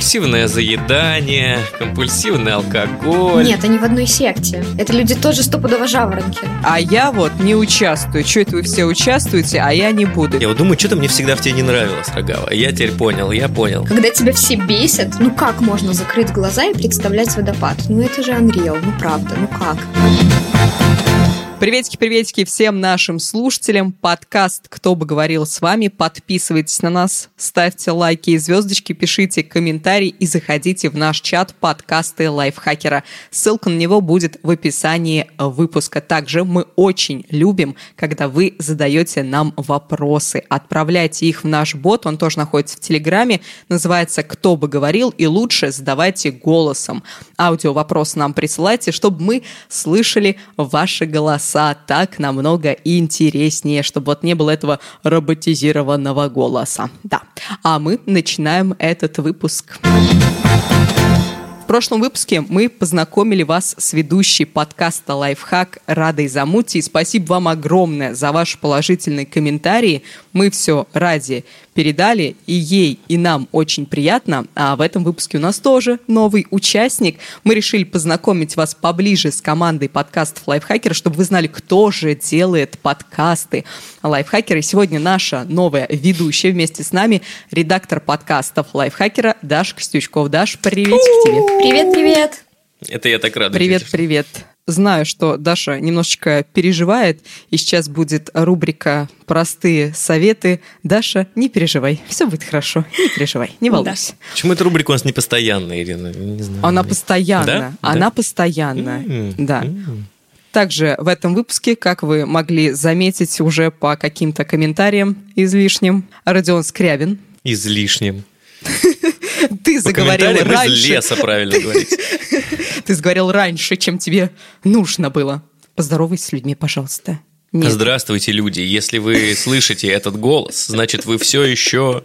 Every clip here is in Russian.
компульсивное заедание, компульсивный алкоголь. Нет, они в одной секте. Это люди тоже стопудово жаворонки. А я вот не участвую. Что это вы все участвуете, а я не буду? Я вот думаю, что-то мне всегда в тебе не нравилось, Рогава. Я теперь понял, я понял. Когда тебя все бесят, ну как можно закрыть глаза и представлять водопад? Ну это же Unreal, ну правда, ну как? Приветики, приветики всем нашим слушателям. Подкаст «Кто бы говорил с вами». Подписывайтесь на нас, ставьте лайки и звездочки, пишите комментарии и заходите в наш чат подкасты лайфхакера. Ссылка на него будет в описании выпуска. Также мы очень любим, когда вы задаете нам вопросы. Отправляйте их в наш бот, он тоже находится в Телеграме, называется «Кто бы говорил» и лучше задавайте голосом. Аудио вопрос нам присылайте, чтобы мы слышали ваши голоса голоса так намного интереснее, чтобы вот не было этого роботизированного голоса. Да. А мы начинаем этот выпуск. В прошлом выпуске мы познакомили вас с ведущей подкаста «Лайфхак» Радой Замути. Спасибо вам огромное за ваши положительные комментарии. Мы все ради передали, и ей, и нам очень приятно. А в этом выпуске у нас тоже новый участник. Мы решили познакомить вас поближе с командой подкастов Лайфхакера, чтобы вы знали, кто же делает подкасты Лайфхакера. И сегодня наша новая ведущая вместе с нами, редактор подкастов Лайфхакера Даша Костючков. Даш, привет тебе. Привет-привет. Это я так рад. Привет, привет знаю, что Даша немножечко переживает, и сейчас будет рубрика «Простые советы». Даша, не переживай, все будет хорошо, не переживай, не волнуйся. Да. Почему эта рубрика у нас не постоянная, Ирина? Не знаю. Она постоянно, да? она да? постоянно, mm-hmm. да. Mm-hmm. Также в этом выпуске, как вы могли заметить уже по каким-то комментариям излишним, Родион Скрябин. Излишним. Ты заговорил раньше. из леса, правильно говорить. Ты заговорил раньше, чем тебе нужно было. Поздоровайся с людьми, пожалуйста. Нет. Здравствуйте, люди. Если вы слышите этот голос, значит, вы все еще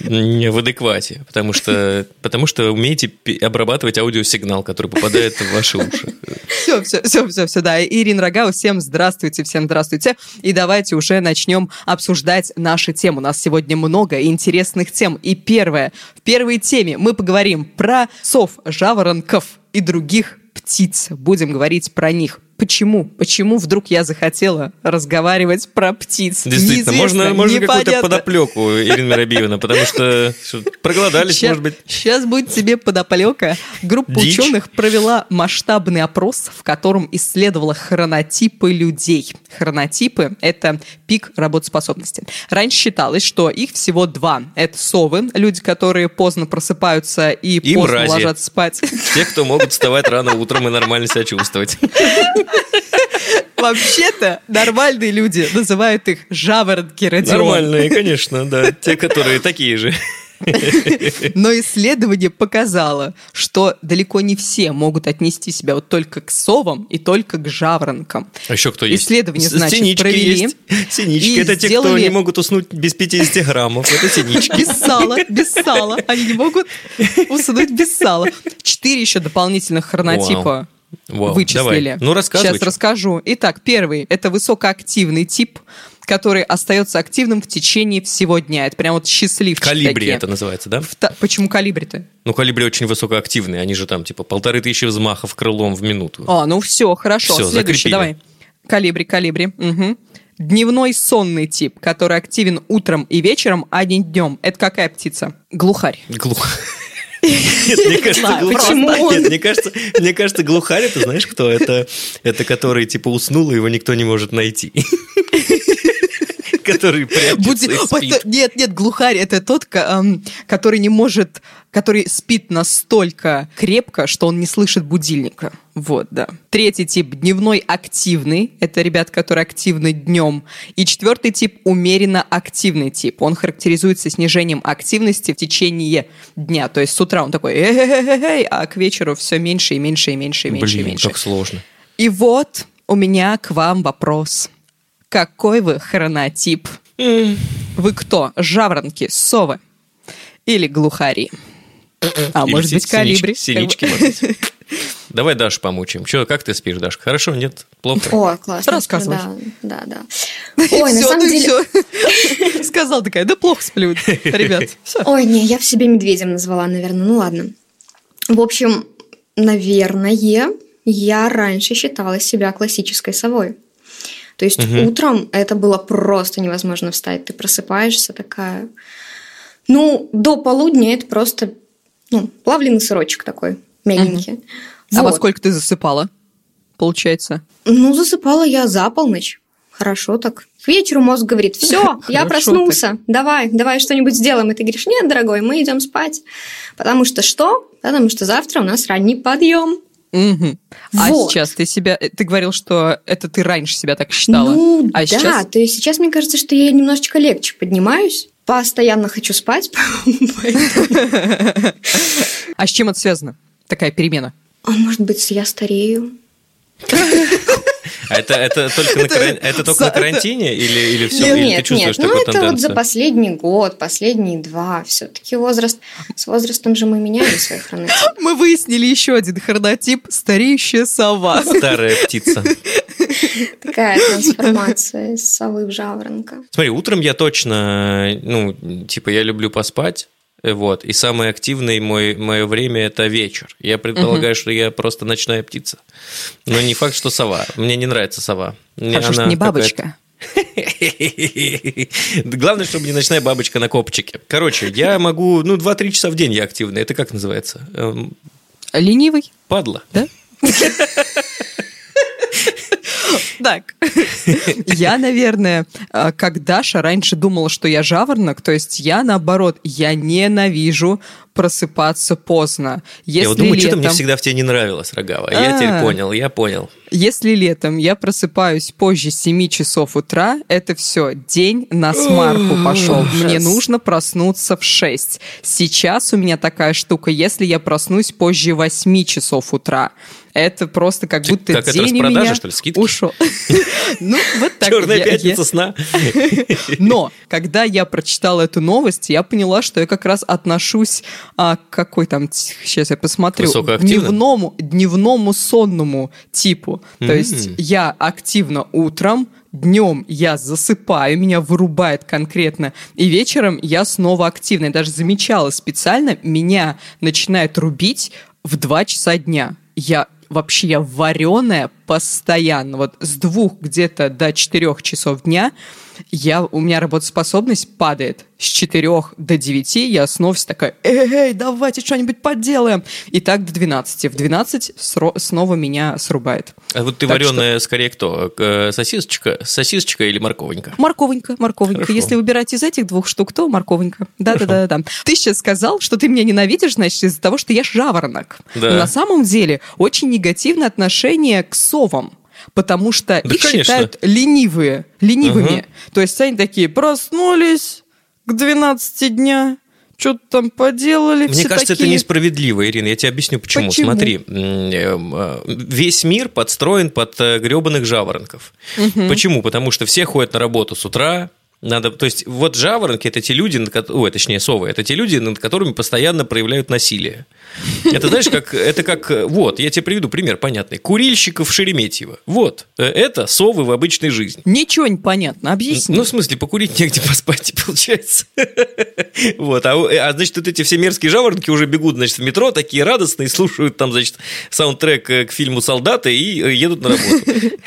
не в адеквате, потому что, потому что умеете обрабатывать аудиосигнал, который попадает в ваши уши. Все, все, все, все, все, да. Ирина Рогау, всем здравствуйте, всем здравствуйте. И давайте уже начнем обсуждать наши темы. У нас сегодня много интересных тем. И первое, в первой теме мы поговорим про сов, жаворонков и других птиц. Будем говорить про них. Почему? Почему вдруг я захотела разговаривать про птиц? Действительно, можно, можно какую-то подоплеку, Ирина Миробиевна, потому что проголодались, сейчас, может быть. Сейчас будет тебе подоплека. Группа Дичь. ученых провела масштабный опрос, в котором исследовала хронотипы людей. Хронотипы – это пик работоспособности. Раньше считалось, что их всего два. Это совы, люди, которые поздно просыпаются и, и поздно мрази. ложатся спать. Те, кто могут вставать рано утром и нормально себя чувствовать. Вообще-то нормальные люди называют их жаворонки Родион. Нормальные, конечно, да. Те, которые такие же. Но исследование показало, что далеко не все могут отнести себя вот только к совам и только к жаворонкам. А еще кто есть? Исследование, значит, синички провели. Есть. Синички – это те, кто не могут уснуть без 50 граммов. Это синички. Без сала, без сала. Они не могут уснуть без сала. Четыре еще дополнительных хронотипа Вау, вычислили. Давай. Ну, рассказывай. Сейчас расскажу. Итак, первый – это высокоактивный тип, который остается активным в течение всего дня. Это прям вот счастливчик Калибри такие. это называется, да? В, почему калибри-то? Ну, калибри очень высокоактивные. Они же там, типа, полторы тысячи взмахов крылом в минуту. А, ну все, хорошо. Все, Следующий, закрепили. давай. Калибри, калибри. Угу. Дневной сонный тип, который активен утром и вечером, а не днем. Это какая птица? Глухарь. Глухарь. Нет, мне кажется, глухарь. Нет, мне кажется, мне кажется, глухарь это знаешь кто? Это, это который типа уснул и его никто не может найти. Который прячется. Нет, нет, глухарь это тот, который не может который спит настолько крепко, что он не слышит будильника. Вот, да. Третий тип – дневной активный. Это ребят, которые активны днем. И четвертый тип – умеренно активный тип. Он характеризуется снижением активности в течение дня. То есть с утра он такой эй, а к вечеру все меньше и меньше и меньше и меньше Блин, и меньше. как сложно. И вот у меня к вам вопрос. Какой вы хронотип? Mm. Вы кто? Жаворонки, совы или глухари? А Или может си- быть, калибри. Синички, может быть. Давай Дашу помучаем. Че, как ты спишь, Дашка? Хорошо, нет? Плохо? О, классно. Рассказывай. Да, да, да. Ой, на Всё, самом ну деле... всё. сказала такая, да плохо сплю, ребят. Ой, не, я в себе медведем назвала, наверное. Ну ладно. В общем, наверное, я раньше считала себя классической совой. То есть Мгм. утром это было просто невозможно встать. Ты просыпаешься такая... Ну, до полудня это просто ну, плавленый сырочек такой, мягенький. А во Вот. сколько ты засыпала, получается? Ну, засыпала я за полночь. Хорошо так. К вечеру мозг говорит, все, я проснулся, давай, давай что-нибудь сделаем. И ты говоришь, нет, дорогой, мы идем спать. Потому что что? Потому что завтра у нас ранний подъем. Мгм. А Вот. сейчас ты себя... э, Ты говорил, что это ты раньше себя так считала. Ну, а да, сейчас... то есть сейчас мне кажется, что я немножечко легче поднимаюсь. Постоянно хочу спать. А с чем это связано? Такая перемена. А может быть, я старею? А это, это только, на, каран- это только на карантине или, или все? или ты нет, чувствуешь нет, ну это вот за последний год, последние два. Все-таки возраст, с возрастом же мы меняем свои хронотипы. Мы выяснили еще один хронотип «стареющая сова». Старая птица. Такая трансформация из совы в жаворонка. Смотри, утром я точно, ну, типа, я люблю поспать, вот, и самое активное мой, мое время – это вечер. Я предполагаю, что я просто ночная птица. Но не факт, что сова. Мне не нравится сова. Мне Хорошо, что не бабочка. Главное, чтобы не ночная бабочка на копчике. Короче, я могу, ну, 2-3 часа в день я активный. Это как называется? Эм, Ленивый? Падла. Да? Так, я, наверное, э, как Даша раньше думала, что я жаворонок, то есть я, наоборот, я ненавижу просыпаться поздно. Если Я вот думаю, что-то мне летом- всегда в тебе не нравилось, Рогава. Я теперь А. понял, я понял. Если летом я просыпаюсь позже 7 часов утра, это все, день на смарку пошел. Мне нужно проснуться в 6. Сейчас у меня такая штука, если я проснусь позже 8 часов утра, это просто как будто как это, день у распродажа, меня что ли, скидки? ушел. Ну, вот так. Черная Я- я- пятница сна. но когда я прочитала эту новость, я поняла, что я как раз отношусь а, какой там, сейчас я посмотрю, дневному, дневному сонному типу. То есть я активно утром, днем я засыпаю, меня вырубает конкретно, и вечером я снова активна. Я даже замечала специально, меня начинает рубить в 2 часа дня. Я вообще я вареная постоянно. Вот с двух где-то до четырех часов дня я, у меня работоспособность падает. С четырех до девяти я снова вся такая, эй, эй, давайте что-нибудь поделаем. И так до 12. В 12 сро- снова меня срубает. А вот ты Так вареная скорее кто? Э, Сосисочка, сосисочка или морковенька? Морковенька, морковенька. Хорошо. Если выбирать из этих двух штук, то морковенька. Да-да-да. да. Ты сейчас сказал, что ты меня ненавидишь, значит, из-за того, что я жаворонок. Да. Но на самом деле очень негативное отношение к совам. Потому что Да, их конечно. считают ленивые, ленивыми. Ага. То есть они такие, проснулись к 12 дня, что-то там поделали. Мне кажется, это такие. несправедливо, Ирина. Я тебе объясню, почему. Почему? Смотри, э, э, весь мир подстроен под гребаных жаворонков. Почему? Потому что все ходят на работу с утра. Надо, то есть, вот жаворонки это те люди, ой, точнее, совы, это те люди, над которыми постоянно проявляют насилие. Это знаешь, как это как вот, я тебе приведу пример понятный. Курильщиков Шереметьево. Вот, э, это совы в обычной жизни. Ничего не понятно, объясни. Ну, в смысле, покурить негде поспать, получается. Вот, а, а, значит, вот эти все мерзкие жаворонки уже бегут, значит, в метро, такие радостные, слушают там, значит, саундтрек э, к фильму «Солдаты» и э, едут на работу.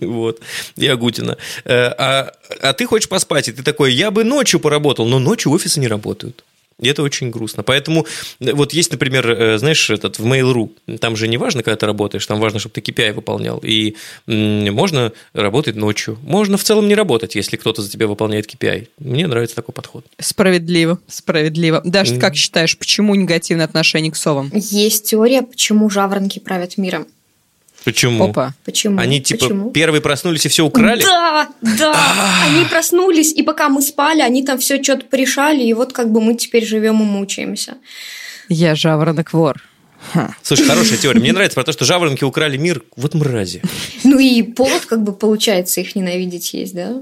Вот, и Агутина. Э, А, а ты хочешь поспать, и ты такой, я бы ночью поработал, но ночью офисы не работают. И это очень грустно. Поэтому э, вот есть, например, э, знаешь, этот в Mail.ru, там же не важно, когда ты работаешь, там важно, чтобы ты KPI выполнял. И можно работать ночью. Можно в целом не работать, если кто-то за тебя выполняет KPI. Мне нравится такой подход. Справедливо, справедливо. Даша, Мгм. как считаешь, почему негативное отношение к совам? Есть теория, почему жаворонки правят миром. Почему? Опа. Почему? Они типа Почему? первые проснулись и все украли? Да, да. Они проснулись, и пока мы спали, они там все что-то порешали, и вот как бы мы теперь живем и мучаемся. Я жаворонок-вор. Ха. Слушай, хорошая теория. Мне нравится про то, что жаворонки украли мир. Вот мрази. Ну и повод, как бы, получается, их ненавидеть есть, да?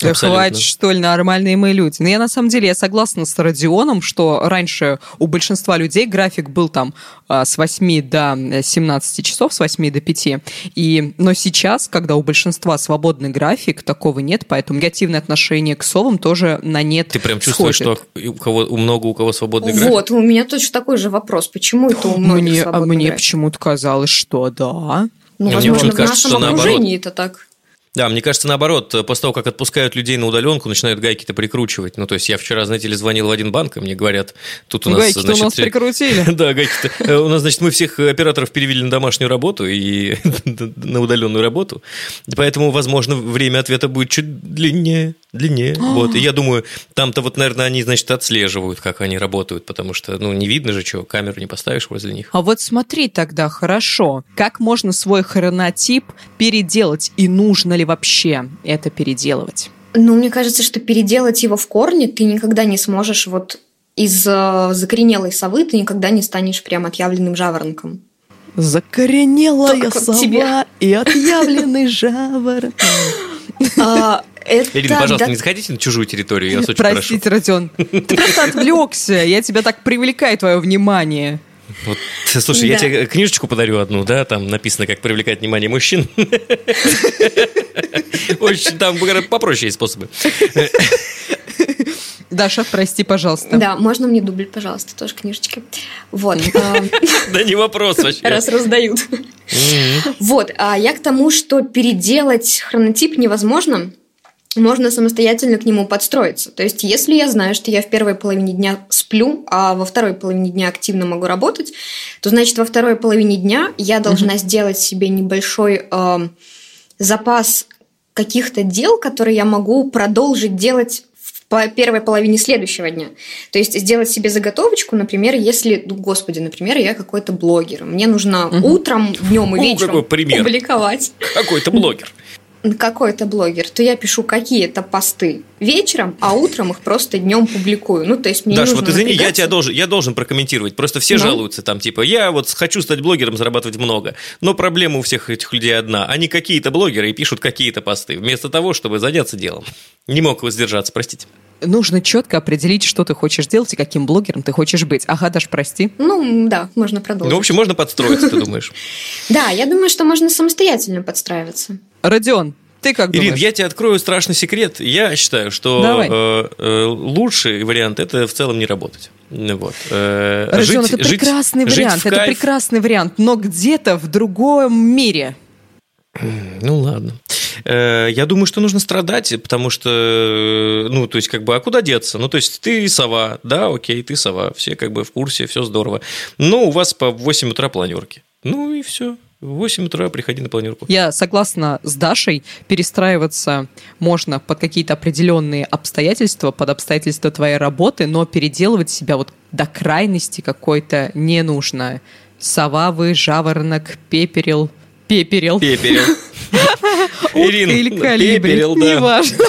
Да Абсолютно. хватит, что ли, нормальные мы люди. Но я на самом деле я согласна с Родионом, что раньше у большинства людей график был там а, с 8 до 17 часов, с 8 до 5. И, но сейчас, когда у большинства свободный график, такого нет, поэтому негативное отношение к совам тоже на нет Ты прям чувствуешь, сходит. что у кого у много у кого свободный график? Вот, у меня точно такой же вопрос. Почему это у многих Мне, а свободный мне график? почему-то казалось, что да. Ну, Мне возможно, почему-то в кажется, нашем что наоборот. окружении это так. Да, мне кажется, наоборот, после того, как отпускают людей на удаленку, начинают гайки-то прикручивать. Ну, то есть я вчера, знаете ли, звонил в один банк, и мне говорят, тут у нас, Гайки-то значит, у нас прикрутили. Да, гайки-то. Э, У нас, значит, мы всех операторов перевели на домашнюю работу и на удаленную работу. Поэтому, возможно, время ответа будет чуть длиннее. Длиннее. Вот. И я думаю, там-то вот, наверное, они, значит, отслеживают, как они работают, потому что, ну, не видно же, что, камеру не поставишь возле них. А вот смотри тогда, хорошо, как можно свой хронотип переделать и нужно ли вообще это переделывать? Ну, мне кажется, что переделать его в корне ты никогда не сможешь вот из э, закоренелой совы ты никогда не станешь прям отъявленным жаворонком. Закоренелая Только сова тебе. и отъявленный жаворонок. А, это Ирина, пожалуйста, да- не заходите на чужую территорию, я вас очень прошу. Простите, Родион. Ты просто отвлекся. Я тебя так привлекаю, твое внимание. Вот, слушай, я Да. тебе книжечку подарю одну, да, там написано, как привлекать внимание мужчин. Очень там попроще есть способы. Даша, прости, пожалуйста. Да, можно мне дубль, пожалуйста, тоже книжечки. Вот. а, Да не вопрос вообще. Раз раздают. Вот, а я к тому, что переделать хронотип невозможно, можно самостоятельно к нему подстроиться. То есть, если я знаю, что я в первой половине дня сплю, а во второй половине дня активно могу работать, то значит во второй половине дня я должна сделать себе небольшой эм, запас каких-то дел, которые я могу продолжить делать по первой половине следующего дня. То есть сделать себе заготовочку, например, если, ну, господи, например, я какой-то блогер, мне нужно утром, днем и О, вечером какой пример. публиковать Какой-то блогер. Какой-то блогер, то я пишу какие-то посты вечером, а утром их просто днем публикую. Ну, то есть мне не Даш, нужно вот извини, я тебя должен, я должен прокомментировать. Просто все Ну? жалуются там, типа, я вот хочу стать блогером, зарабатывать много. Но проблема у всех этих людей одна. Они какие-то блогеры и пишут какие-то посты, вместо того, чтобы заняться делом. Не мог воздержаться, простите. Нужно четко определить, что ты хочешь делать и каким блогером ты хочешь быть. Ага, Даш, прости. Ну, да, можно продолжить. Ну, в общем, можно подстроиться, ты думаешь. Да, я думаю, что можно самостоятельно подстраиваться. Родион, ты как Ирин, думаешь? я тебе открою страшный секрет. Я считаю, что э, э, лучший вариант это в целом не работать. Вот. Э, Родион, жить- это жить- прекрасный жить вариант, в это кайф. прекрасный вариант, но где-то в другом мире. Ну ладно. Э, Я думаю, что нужно страдать, потому что, э, ну, то есть, как бы, а куда деться? Ну, то есть, ты сова, да, окей, ты сова, все как бы в курсе, все здорово. Но у вас по 8 утра планерки. Ну и все. В 8 утра приходи на планерку. Я согласна с Дашей, перестраиваться можно под какие-то определенные обстоятельства, под обстоятельства твоей работы, но переделывать себя вот до крайности какой-то не нужно. Сова вы, жаворонок, пеперил, пеперил. Пеперил. Ирин, или калибри, да. неважно.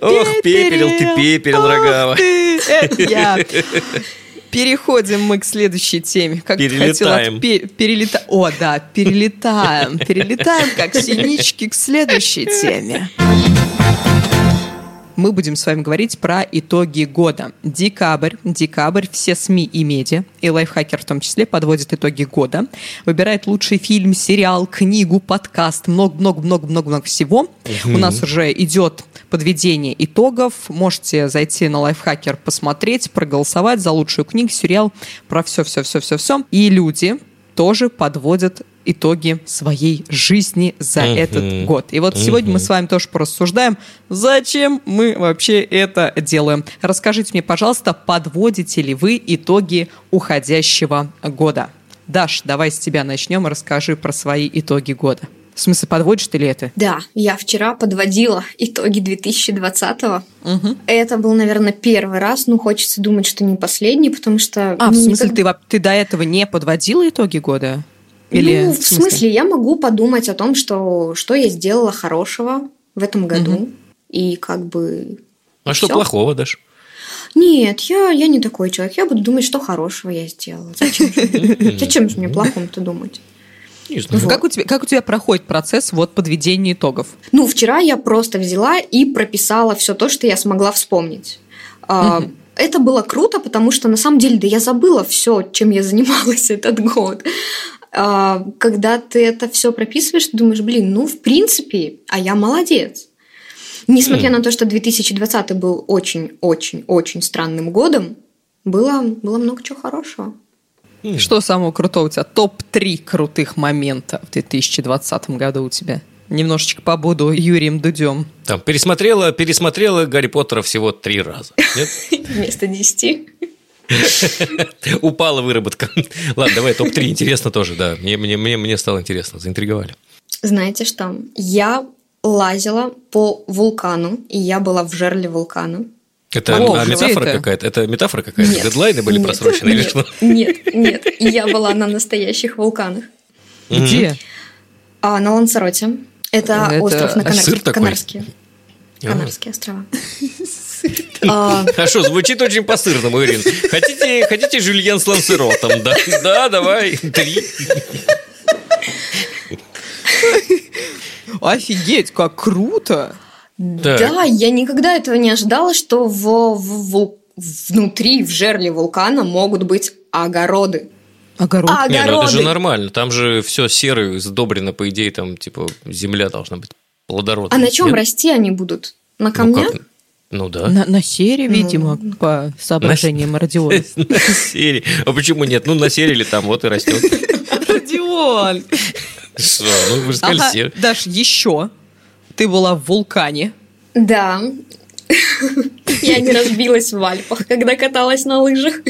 Ох, пеперил ты, пеперил, Ох рогава. я. Переходим мы к следующей теме. Как Перелетаем. перелета... О, да, перелетаем. Перелетаем, как синички, к следующей теме. Мы будем с вами говорить про итоги года. Декабрь. Декабрь. Все СМИ и медиа, и лайфхакер в том числе, подводят итоги года. Выбирает лучший фильм, сериал, книгу, подкаст. Много-много-много-много-много всего. У нас уже идет подведение итогов. Можете зайти на лайфхакер, посмотреть, проголосовать за лучшую книгу, сериал, про все-все-все-все-все. И люди тоже подводят итоги своей жизни за Мгм. этот год. И вот сегодня мы с вами тоже порассуждаем, зачем мы вообще это делаем. Расскажите мне, пожалуйста, подводите ли вы итоги уходящего года? Даш, давай с тебя начнем, расскажи про свои итоги года. В смысле, подводишь ты ли это? Да, я вчера подводила итоги 2020-го. Мгм. Это был, наверное, первый раз, ну, хочется думать, что не последний, потому что... А, в ну, смысле, никогда- ты, ты до этого не подводила итоги года? Или ну, в смысле, я могу подумать о том, что, что я сделала хорошего в этом году. И как бы... А что всё. плохого, Даш? Нет, я, я не такой человек. Я буду думать, что хорошего я сделала. Зачем же, мне- зачем же мне плохом-то думать? Не знаю. Вот. Как, у тебя, как у тебя проходит процесс вот подведения итогов? Ну, вчера я просто взяла и прописала все то, что я смогла вспомнить. Угу. Это было круто, потому что на самом деле, да я забыла все, чем я занималась этот год. А, когда ты это все прописываешь, ты думаешь, блин, ну, в принципе, а я молодец. Несмотря mm. на то, что 2020 был очень-очень-очень странным годом, было, было много чего хорошего. Mm. Что самого крутого у тебя? Топ-3 крутых момента в 2020 году у тебя? Немножечко побуду Юрием Дудем. Там пересмотрела, пересмотрела Гарри Поттера всего три раза. Вместо десяти. Упала выработка. Ладно, давай топ-3. Интересно тоже, да. Мне, мне, мне, мне стало интересно, заинтриговали. Знаете что? Я лазила по вулкану, и я была в жерле вулкана. Это О, а метафора это? какая-то? Это метафора какая-то? Нет, Дедлайны были нет, просрочены нет, или что? Нет, нет. Я была на настоящих вулканах. Где? А, на Лансароте. Это, это остров на Канар... Такой? Канарские. Канарские острова. А, Хорошо, звучит очень по-сырному, Ирин. Хотите, хотите жюльен с лансеротом? Да, да, давай, три. Офигеть, как круто! Так. Да, я никогда этого не ожидала, что в, в, в, внутри, в жерле вулкана могут быть огороды. Огород. Огороды. Не, ну это же нормально. Там же все серое, сдобрено, по идее, там, типа, земля должна быть плодородной. А на чем Нет? расти они будут? На ну камнях? Ну, как? Ну да. На, на сере, видимо, ну, по соображениям на, Родиона. На сере. А почему нет? Ну, на сере или там, вот и растет. Родион! Что? Ну, вы же сказали ага. Даш, еще. Ты была в вулкане. Да. Я не разбилась в Альпах, когда каталась на лыжах.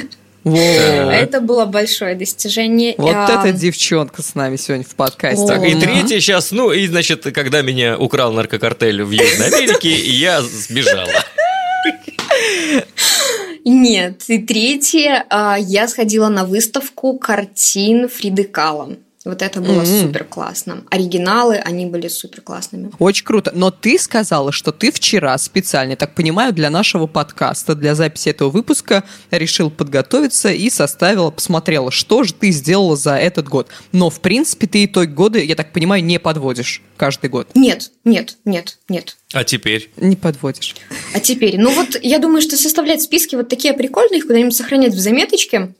Во. Это было большое достижение. Вот а... эта девчонка с нами сегодня в подкасте. Так, и третье сейчас, ну, и, значит, когда меня украл наркокартель в Южной Америке, я сбежала. Нет, и третье, а, я сходила на выставку картин Фриды Кала. Вот это было mm-hmm. супер классно. Оригиналы, они были супер классными. Очень круто. Но ты сказала, что ты вчера специально, так понимаю, для нашего подкаста, для записи этого выпуска решил подготовиться и составила, посмотрела, что же ты сделала за этот год. Но, в принципе, ты итог года, я так понимаю, не подводишь каждый год. Нет, нет, нет, нет. А теперь? Не подводишь. А теперь? Ну вот, я думаю, что составлять списки вот такие прикольные, их куда-нибудь сохранять в заметочке,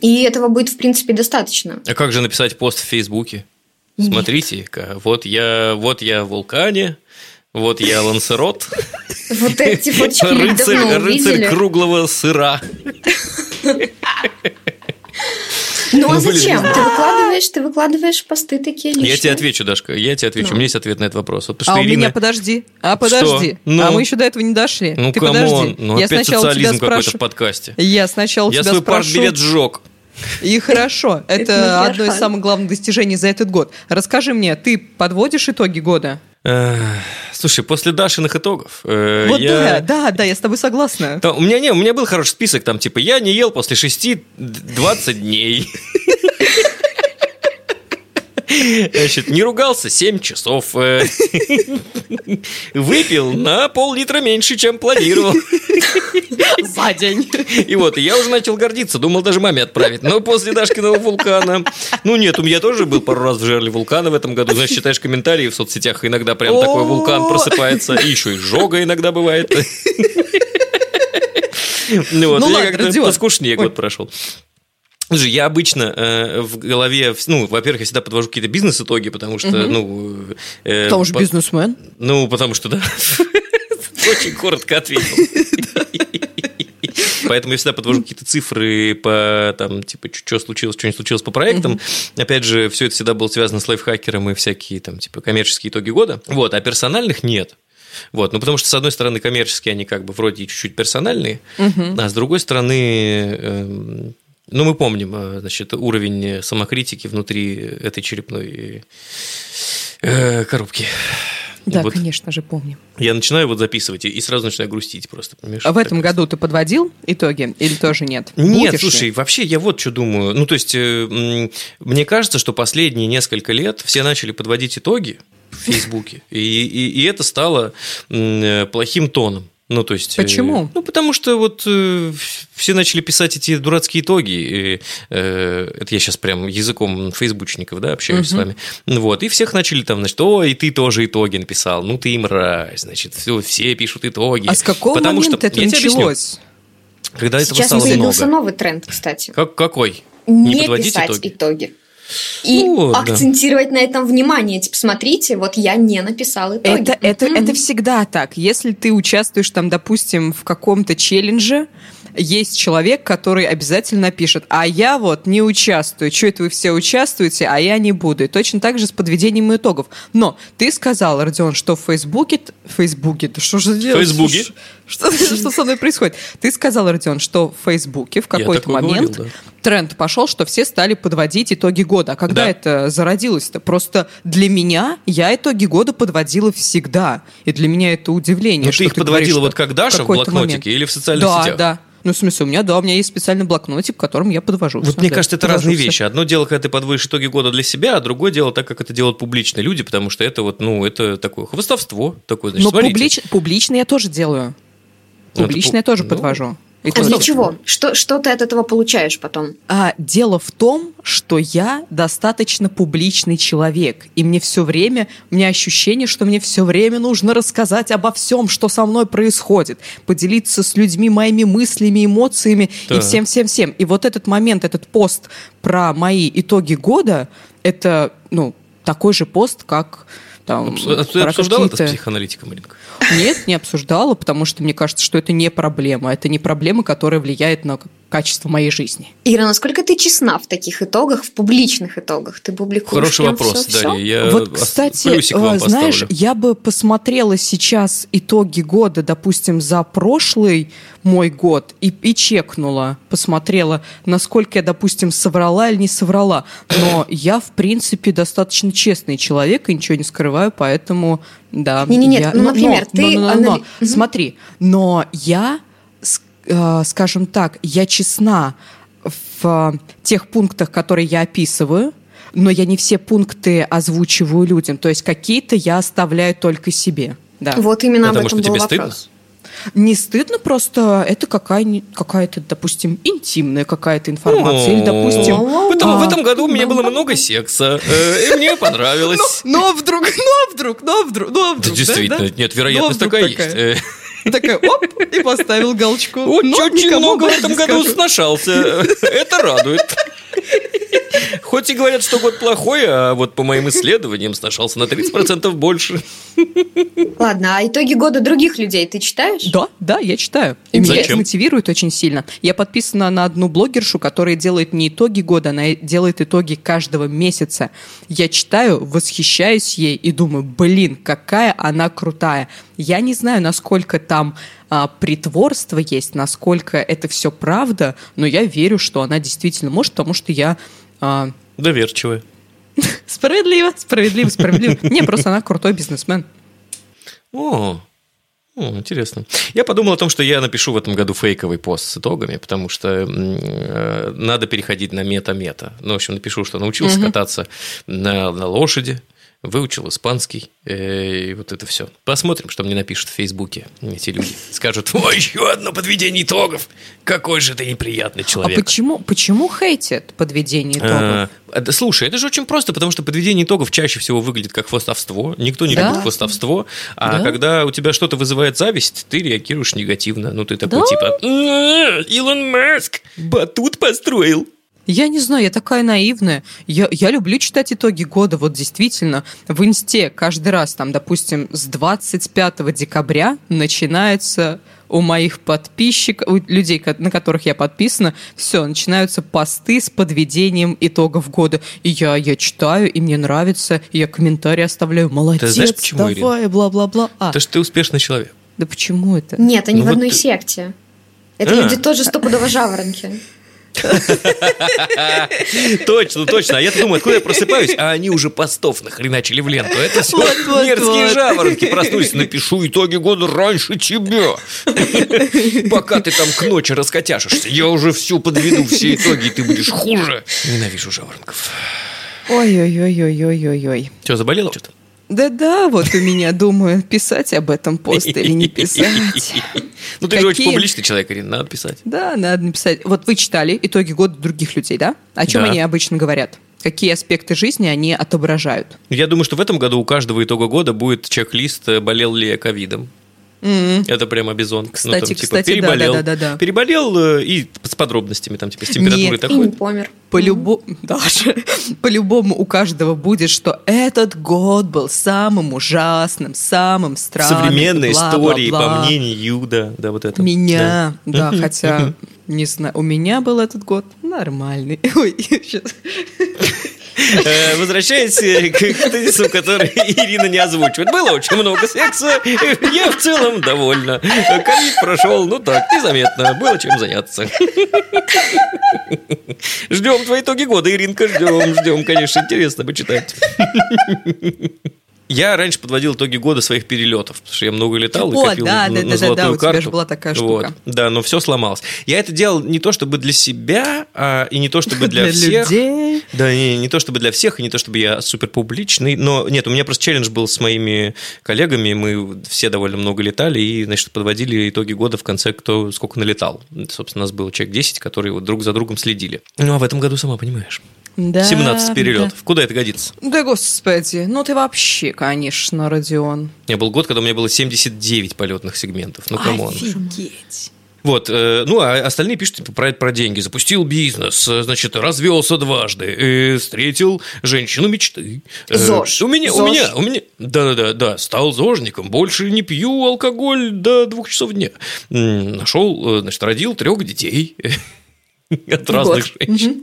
и этого будет, в принципе, достаточно. А как же написать пост в Фейсбуке? Смотрите, вот я, вот я в вулкане, вот я Лансерот. Вот эти фоточки рыцарь, рыцарь круглого сыра. Ну а зачем? Ты выкладываешь, ты выкладываешь посты такие лишние. Я тебе отвечу, Дашка, я тебе отвечу. У меня есть ответ на этот вопрос. Вот, а у меня подожди, а подожди, а мы еще до этого не дошли. Ну, ты подожди. Ну, я опять социализм какой-то в подкасте. Я сначала я тебя свой спрошу. партбилет сжег. И хорошо, это одно из самых главных достижений за этот год. Расскажи мне, ты подводишь итоги года? Слушай, после Дашиных итогов. Э, вот я... да, да, да, я с тобой согласна. Там, у меня не, у меня был хороший список, там типа я не ел после 6 20 дней. Значит, не ругался 7 часов. Э, выпил на пол-литра меньше, чем планировал. За день. И вот, я уже начал гордиться, думал даже маме отправить. Но после Дашкиного вулкана... Ну нет, у меня тоже был пару раз в жерле вулкана в этом году. Знаешь, читаешь комментарии в соцсетях, иногда прям такой вулкан просыпается. И еще и жога иногда бывает. Ну, вот, ну ладно, поскушнее год прошел. Слушай, я обычно э, в голове, ну, во-первых, я всегда подвожу какие-то бизнес-итоги, потому что, угу. ну... Э, потому что по... бизнесмен? Ну, потому что, да. Очень коротко ответил. Поэтому я всегда подвожу какие-то цифры по там, типа, что случилось, что не случилось по проектам. Опять же, все это всегда было связано с лайфхакером и всякие там, типа, коммерческие итоги года. Вот, а персональных нет. Вот, ну потому что, с одной стороны, коммерческие, они как бы вроде чуть-чуть персональные, угу. а с другой стороны, э, ну, мы помним, э, значит, уровень самокритики внутри этой черепной э, коробки. Да, вот конечно же, помним. Я начинаю вот записывать и сразу начинаю грустить просто. А в этом году ты подводил итоги или тоже нет? Нет, Будешь слушай, ли? вообще я вот что думаю. Ну, то есть, э, мне кажется, что последние несколько лет все начали подводить итоги в Фейсбуке, и, и, и это стало плохим тоном. Ну, то есть... Почему? Ну, потому что вот все начали писать эти дурацкие итоги. И, э, это я сейчас прям языком фейсбучников, да, общаюсь с вами. Вот, и всех начали там, значит, о, и ты тоже итоги написал. Ну, ты и мразь, значит, все, все пишут итоги. А с какого Потому момента что, это я объясню. началось? Когда этого Сейчас стало появился много. новый тренд, кстати. Как, какой? Не, подводить писать итоги? итоги. И да. акцентировать на этом внимание. Типа, смотрите, вот я не написал итоги. Это, это, это всегда так. Если ты участвуешь там, допустим, в каком-то челлендже, есть человек, который обязательно пишет, а я вот не участвую. Что это вы все участвуете, а я не буду. И точно так же с подведением итогов. Но ты сказал, Родион, что в Фейсбуке... Фейсбуке? Да что же делать? Фейсбуке? Что, что со мной происходит? Ты сказал, Родион, что в Фейсбуке в какой-то момент говорил, тренд пошел, что все стали подводить итоги года. А когда Да. это зародилось-то? Просто для меня я итоги года подводила всегда. И для меня это удивление. Ну, что ты их подводила говоришь, вот как Даша в блокнотике момент. или в социальных да, сетях? Да, Ну, в смысле, у меня, да, у меня есть специальный блокнотик, в котором я подвожу. Вот мне да, кажется, это подвожу разные вещи. Одно дело, когда ты подводишь итоги года для себя, а другое дело так, как это делают публичные люди, потому что это вот, ну, это такое хвостовство. Такое, значит, Но смотрите. публич- публично я тоже делаю. Ну, это Публично я тоже ну, подвожу. А итоги. для чего? Что, что ты от этого получаешь потом? А дело в том, что я достаточно публичный человек, и мне все время, у меня ощущение, что мне все время нужно рассказать обо всем, что со мной происходит, поделиться с людьми моими мыслями, эмоциями и Да. всем-всем-всем. И вот этот момент, этот пост про мои итоги года, это, ну, такой же пост, как там, Обс- а Ты про обсуждал это с психоаналитиком, Маринка? нет, не обсуждала, потому что мне кажется, что это не проблема. Это не проблема, которая влияет на качество моей жизни. Ира, насколько ты честна в таких итогах, в публичных итогах? Ты публикуешь Хороший прям вопрос, всё-всё? Дарья. Я вот, кстати, вам э, знаешь, поставлю. я бы посмотрела сейчас итоги года, допустим, за прошлый мой год и, и чекнула, посмотрела, насколько я, допустим, соврала или не соврала. Но я, в принципе, достаточно честный человек и ничего не скрываю, поэтому, да. Не-не-нет, я- ну, но- например, но- ты но- но- но, анали- Мгм. Смотри, но я, скажем так, я честна в э, тех пунктах, которые я описываю, но я не все пункты озвучиваю людям. То есть какие-то я оставляю только себе. Да. Вот именно Потому об этом что был тебе стыдно? вопрос. Не стыдно, просто это какая- какая-то, допустим, интимная какая-то информация. Или, допустим... В этом, в а, этом году у меня было много секса, э, и мне понравилось. Но вдруг, но вдруг, но вдруг, но вдруг. Действительно, да? нет, вероятность Ну, такая такая. есть. Такая, оп, и поставил галочку. Вот Но очень никому много в этом не году скажу. сношался. Это радует. Хоть и говорят, что год плохой, а вот по моим исследованиям сношался на 30% больше. Ладно, а итоги года других людей ты читаешь? Да, да, я читаю. И меня это мотивирует очень сильно. Я подписана на одну блогершу, которая делает не итоги года, она делает итоги каждого месяца. Я читаю, восхищаюсь ей и думаю, блин, какая она крутая. Я не знаю, насколько там а, притворство есть, насколько это все правда, но я верю, что она действительно может, потому что я а, Доверчивая. справедливо, справедливо, справедливо. Не, просто она крутой бизнесмен. О, о, интересно. Я подумал о том, что я напишу в этом году фейковый пост с итогами, потому что э, надо переходить на мета-мета. Ну, в общем, напишу, что научился кататься на, на лошади, выучил испанский, э, и вот это все. Посмотрим, что мне напишут в Фейсбуке эти люди. Скажут, ой, еще одно подведение итогов. Какой же ты неприятный А человек. почему, почему хейтят подведение итогов? А, а, да, Слушай, это же очень просто, потому что подведение итогов чаще всего выглядит как хвостовство. Никто не Да? любит хвостовство. А Да? когда у тебя что-то вызывает зависть, ты реагируешь негативно. Ну, ты такой Да? типа «А, Илон Маск батут построил. Я не знаю, я такая наивная. Я, я люблю читать итоги года. Вот действительно, в инсте каждый раз, там, допустим, с 25 декабря начинается у моих подписчиков, у людей, на которых я подписана, все, начинаются посты с подведением итогов года. И я, я читаю, и мне нравится, и я комментарии оставляю. Молодец, знаешь, почему, давай, бла-бла-бла. А, Потому что ты успешный человек. да почему это? Нет, они Ну в вот одной ты- секте. Это А. люди тоже стопудово жаворонки. Точно, точно. А я думаю, откуда я просыпаюсь, а они уже постов нахреначили в ленту. Это все Вот, вот, мерзкие вот. жаворонки. Проснулись, напишу итоги года раньше тебя. Пока ты там к ночи раскотяшишься, я уже все подведу, все итоги, и ты будешь хуже. Ненавижу жаворонков. Ой-ой-ой-ой-ой-ой-ой. Что, заболела что-то? Да-да, вот у меня, думаю, писать об этом пост или не писать. Ну, ты же очень публичный человек, Ирина, надо писать. Да, надо написать. Вот вы читали итоги года других людей, да? О чем они обычно говорят? Какие аспекты жизни они отображают? Я думаю, что в этом году у каждого итога года будет чек-лист, болел ли я ковидом. М. Это прямо бизон. Кстати, типа, кстати, да, переболел. да, да, да, да. Переболел э, и с подробностями, там, типа, с температурой Нет, И такой. не помер. По-любому, даже, по-любому у каждого будет, что этот год был самым ужасным, самым странным. Современные бла-бла-бла. истории, по мнению, да, да, вот это. Меня, да, Мгм, хотя, не знаю, у меня был этот год нормальный. Ой, щас. Э, Возвращаясь э, к тезису, который Ирина не озвучивает. Было очень много секса, я в целом довольна. Ковид прошел, ну так, незаметно, было чем заняться. Ждем твои итоги года, Иринка, ждем, ждем, конечно, интересно почитать. Я раньше подводил итоги года своих перелетов, потому что я много летал и О, копил да, на, да, на да, да, золотую да, у тебя карту. же была такая Вот. штука. Да, но все сломалось. Я это делал не то чтобы для себя, а, и не то чтобы для, всех. людей. Да, не, не то чтобы для всех, и не то чтобы я супер публичный, но нет, у меня просто челлендж был с моими коллегами, мы все довольно много летали, и, значит, подводили итоги года в конце, кто сколько налетал. Собственно, у нас было человек 10, которые вот друг за другом следили. Ну, а в этом году, сама понимаешь, Да, 17 перелетов. Куда это годится? Да. да, господи, ну ты вообще, конечно, Родион. У меня был год, когда у меня было 79 полетных сегментов. Ну, come on. Офигеть. Вот, э, ну, а остальные пишут типа, про, про деньги. Запустил бизнес, э, значит, развелся дважды, э, встретил женщину мечты. Э, ЗОЖ. У меня, у ЗОЖ. меня, у меня, да-да-да, да, стал зожником, больше не пью алкоголь до двух часов дня. Нашел, э, значит, родил трех детей. От разных женщин.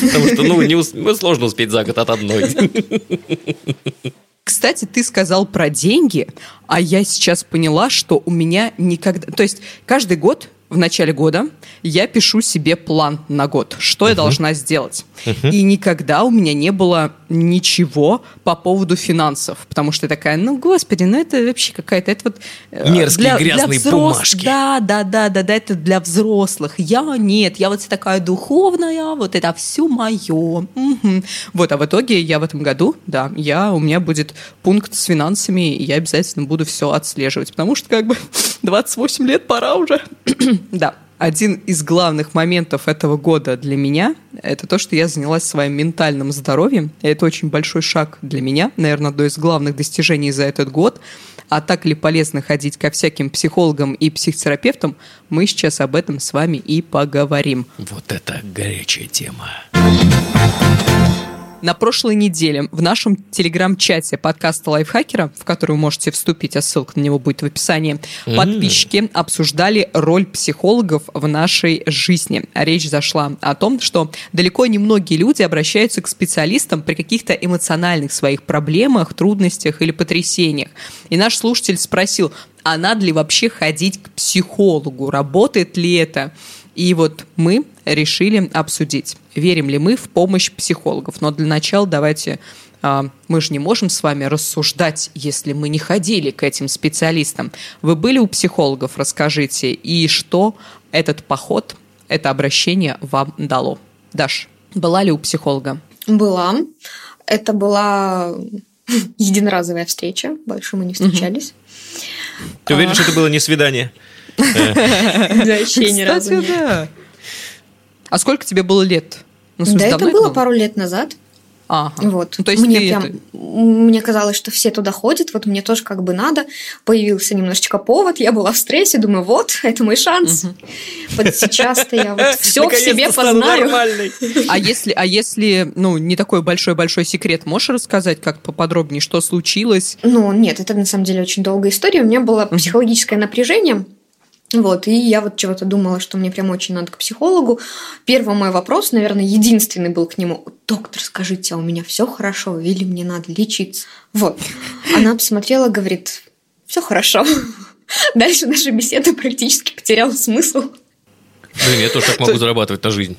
Потому что, ну, не ну, сложно успеть за год от одной. Кстати, ты сказал про деньги, а я сейчас поняла, что у меня никогда... То есть каждый год в начале года я пишу себе план на год, что я должна сделать. И никогда у меня не было ничего по поводу финансов, потому что я такая, ну, господи, ну это вообще какая-то... Это вот, э, Мерзкие грязные взрос- бумажки. Да, да, да, да, да, это для взрослых. Я нет, я вот такая духовная, вот это все мое. Мгм. Вот, а в итоге я в этом году, да, я, у меня будет пункт с финансами, и я обязательно буду все отслеживать, потому что как бы 28 лет пора уже. Да. Один из главных моментов этого года для меня – это то, что я занялась своим ментальным здоровьем. И это очень большой шаг для меня, наверное, одно из главных достижений за этот год. А так ли полезно ходить ко всяким психологам и психотерапевтам, мы сейчас об этом с вами и поговорим. Вот это горячая тема. На прошлой неделе в нашем телеграм-чате подкаста Лайфхакера, в который вы можете вступить, а ссылка на него будет в описании, М. подписчики обсуждали роль психологов в нашей жизни. Речь зашла о том, что далеко не многие люди обращаются к специалистам при каких-то эмоциональных своих проблемах, трудностях или потрясениях. И наш слушатель спросил, а надо ли вообще ходить к психологу, работает ли это? И вот мы решили обсудить, верим ли мы в помощь психологов. Но для начала давайте, а, мы же не можем с вами рассуждать, если мы не ходили к этим специалистам. Вы были у психологов, расскажите, и что этот поход, это обращение вам дало? Даш, была ли у психолога? Была. Это была единоразовая встреча. Больше мы не встречались. Ты уверен, что это было не свидание? Вообще ни разу да. А сколько тебе было лет? Да, это было пару лет назад. Ага. Вот. Ну, то есть мне прям, это- мне казалось, что все туда ходят, вот мне тоже как бы надо. Появился немножечко повод, я была в стрессе, думаю, вот, это мой шанс. Вот сейчас-то я вот все в себе познаю. А если, а если, ну, не такой большой-большой секрет, можешь рассказать как поподробнее, что случилось? Ну, нет, это на самом деле очень долгая история. У меня было психологическое напряжение. Вот, и я вот чего-то думала, что мне прям очень надо к психологу. Первый мой вопрос, наверное, единственный был к нему. Доктор, скажите, а у меня все хорошо или мне надо лечиться? Вот. Она посмотрела, говорит, все хорошо. Дальше наша беседа практически потеряла смысл. Блин, я тоже так могу зарабатывать на жизнь.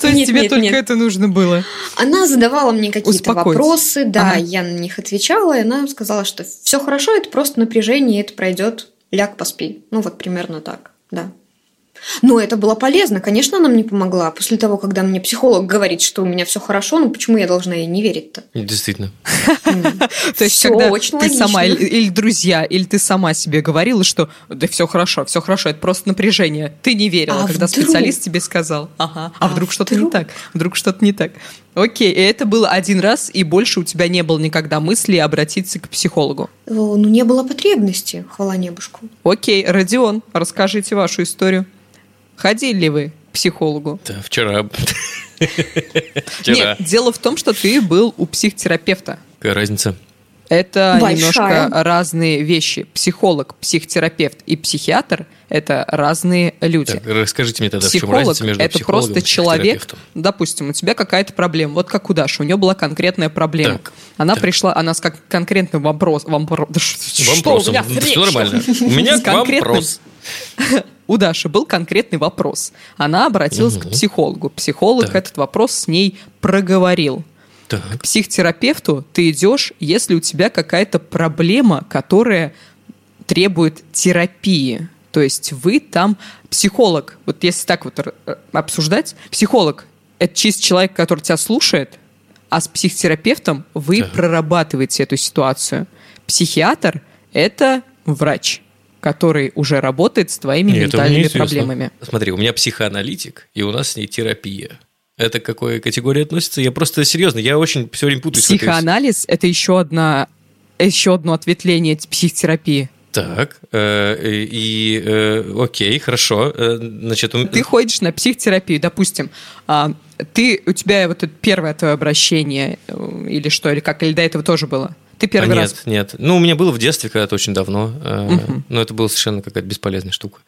То есть Нет, тебе нет, только нет. это нужно было? Она задавала мне какие-то вопросы, да, Ага. я на них отвечала, и она сказала, что все хорошо, это просто напряжение, и это пройдет, ляг, поспи. Ну, вот примерно так, да. Ну, это было полезно. Конечно, она мне помогла. После того, когда мне психолог говорит, что у меня все хорошо, ну почему я должна ей не верить-то? Действительно. То есть, когда ты сама или, друзья, или ты сама себе говорила, что да все хорошо, все хорошо, это просто напряжение. Ты не верила, А когда специалист тебе сказал. Ага. А, А вдруг что-то не так? Вдруг что-то не так. Окей, и это было один раз, и больше у тебя не было никогда мысли обратиться к психологу. Э, Ну, не было потребности, хвала небушку. Окей, Родион, расскажите вашу историю. Ходили ли вы к психологу? Да, вчера. Вчера. Нет, дело в том, что ты был у психотерапевта. Какая разница? Это Большая. немножко разные вещи. Психолог, психотерапевт и психиатр – это разные люди. Так, расскажите мне тогда, в чем Психолог разница между это психологом просто и человек, допустим, у тебя какая-то проблема, вот как у Даши, у нее была конкретная проблема. Так, она так. пришла, она с как конкретным вопрос, вопро- да что у меня Все нормально. У меня к вам вопрос. У Даши был конкретный вопрос. Она обратилась к Мгм. психологу. Психолог Так. этот вопрос с ней проговорил. Так. К психотерапевту ты идешь, если у тебя какая-то проблема, которая требует терапии. То есть вы там психолог. Вот если так вот р- обсуждать, психолог – это чисто человек, который тебя слушает, а с психотерапевтом вы Так. прорабатываете эту ситуацию. Психиатр – это врач, который уже работает с твоими Нет, ментальными проблемами. Смотри, у меня психоаналитик, и у нас с ней терапия. Это к какой категории относится? Я просто серьезно, я очень все время путаюсь. Психоанализ – это еще одна еще одно ответвление психотерапии. Так, э, и, э, окей, хорошо. э, Значит, у- Ты ходишь на психотерапию, допустим, а, ты, у тебя вот это первое твое обращение э, или что, или как, или до этого тоже было? Ты А, первый нет, раз... нет. Ну, у меня было в детстве когда-то очень давно, э, Мгм. но это была совершенно какая-то бесполезная штука.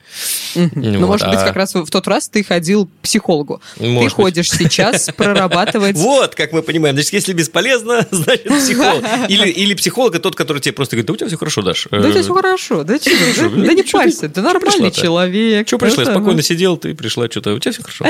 Ну, Вот, может быть, а- как раз в тот раз ты ходил к психологу. ты Может быть. ходишь сейчас прорабатывать... Вот, как мы понимаем. Значит, если бесполезно, значит психолог. Или, или психолог это тот, который тебе просто говорит, да у тебя все хорошо, Даш. Да у тебя все хорошо, да да, не ты- парься, ты нормальный человек. Что пришла? Спокойно сидел, ты пришла, что-то, у тебя все хорошо.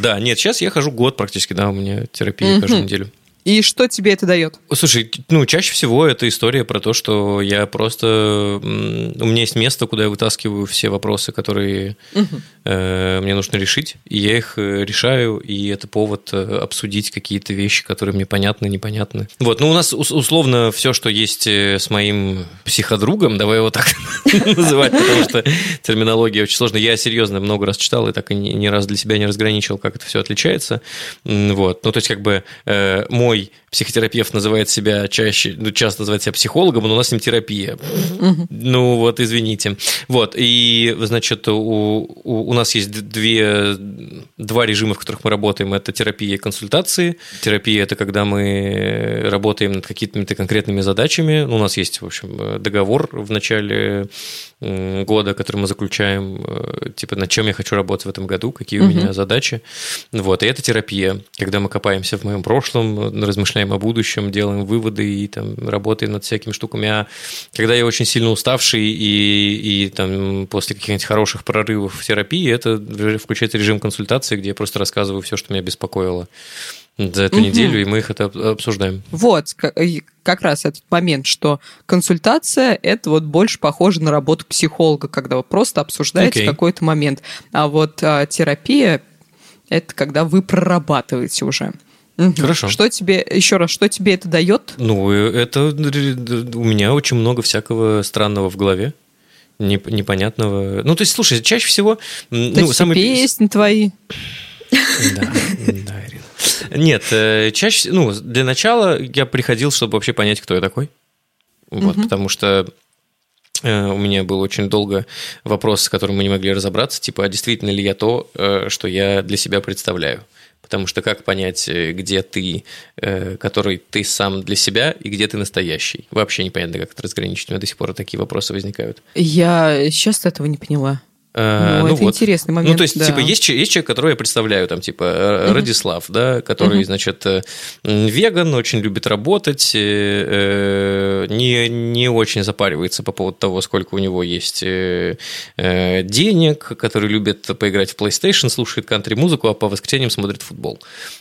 Да, нет, сейчас я хожу год практически, да, у меня терапия каждую неделю. И что тебе это дает? Слушай, ну, чаще всего это история про то, что я просто... У меня есть место, куда я вытаскиваю все вопросы, которые Мгм. э, мне нужно решить, и я их э, решаю, и это повод э, обсудить какие-то вещи, которые мне понятны, непонятны. Вот, ну, у нас ус- условно все, что есть э, с моим психодругом, давай его так называть, потому что терминология очень сложная. Я серьезно много раз читал и так и ни раз для себя не разграничил, как это все отличается. Вот, ну, то есть, как бы э, мой психотерапевт называет себя чаще, ну, часто называет себя психологом, но у нас с ним терапия. Ну, вот, извините. Вот, и, значит, у, у, у нас есть две, два режима, в которых мы работаем. Это терапия и консультации. Терапия – это когда мы работаем над какими-то конкретными задачами. У нас есть, в общем, договор в начале года, который мы заключаем, э, типа, над чем я хочу работать в этом году, какие у меня задачи. Вот, и это терапия, когда мы копаемся в моем прошлом, размышляем о будущем, делаем выводы и там работаем над всякими штуками. А когда я очень сильно уставший и, и там после каких-нибудь хороших прорывов в терапии, это включается режим консультации, где я просто рассказываю все, что меня беспокоило за эту Мгм. неделю, и мы их это об- обсуждаем. Вот, как раз этот момент, что консультация – это вот больше похоже на работу психолога, когда вы просто обсуждаете Окей. какой-то момент. А вот а, терапия – это когда вы прорабатываете уже. Мгм. Хорошо. Что тебе, еще раз, что тебе это дает? Ну, э, это у меня очень много всякого странного в голове. неп- непонятного. Ну, то есть, слушай, чаще всего... То ну, есть самый... песни твои. Да, да, Ирина. Нет, э, чаще, ну, для начала я приходил, чтобы вообще понять, кто я такой. Вот, Мгм. потому что э, у меня был очень долго вопрос, с которым мы не могли разобраться, типа, а действительно ли я то, что я для себя представляю? Потому что как понять, э, где ты, э, который ты сам для себя, и где ты настоящий? Вообще непонятно, как это разграничить. У меня до сих пор такие вопросы возникают. Я сейчас этого не поняла. Э, Ну, это интересный момент, Ну, то есть, да. типа, есть, есть человек, которого я представляю, там, типа, Мгм. Радислав, да, который, Мгм. значит, э, веган, очень любит работать, э, не, не очень запаривается по поводу того, сколько у него есть э, денег, который любит поиграть в PlayStation, слушает кантри-музыку, а по воскресеньям смотрит футбол.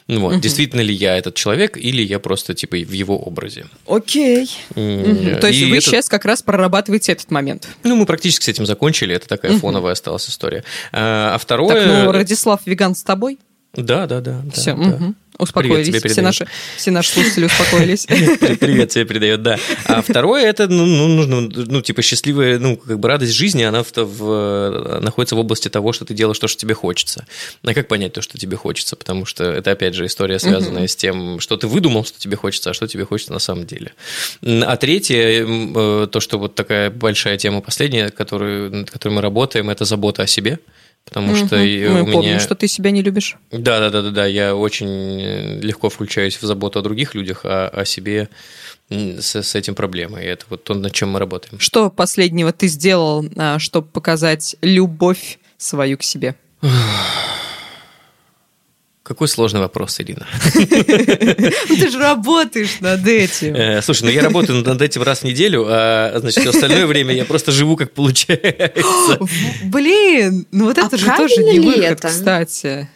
Ну, Вот. Мгм. Действительно ли я этот человек, или я просто, типа, в его образе? Окей. М, То есть вы это- сейчас как раз прорабатываете этот момент. ну, мы практически с этим закончили. Это такая Мгм. фоновая осталась история. А, а второе... Так, ну, Радислав Веган с тобой? Да, да, да. Все, да, да. Успокоились. Привет все, наши, все наши слушатели успокоились. Привет тебе передает, да. А второе, это, ну, ну, нужно, ну, типа, счастливая, ну, как бы радость жизни, она в, в, находится в области того, что ты делаешь то, что тебе хочется. А как понять то, что тебе хочется? Потому что это, опять же, история, связанная с тем, что ты выдумал, что тебе хочется, а что тебе хочется на самом деле. А третье, э, то, что вот такая большая тема последняя, которую, над которой мы работаем, это забота о себе потому угу. что Мы у помним, меня... что ты себя не любишь. Да, да, да, да, да. Я очень легко включаюсь в заботу о других людях, а о себе с, с этим проблемой. И это вот то, над чем мы работаем. Что последнего ты сделал, а, чтобы показать любовь свою к себе? Какой сложный вопрос, Ирина. Ты же работаешь над этим. Э, слушай, ну я работаю над этим раз в неделю, а значит, остальное время я просто живу как получается. Блин, ну вот это а же тоже не выход, кстати.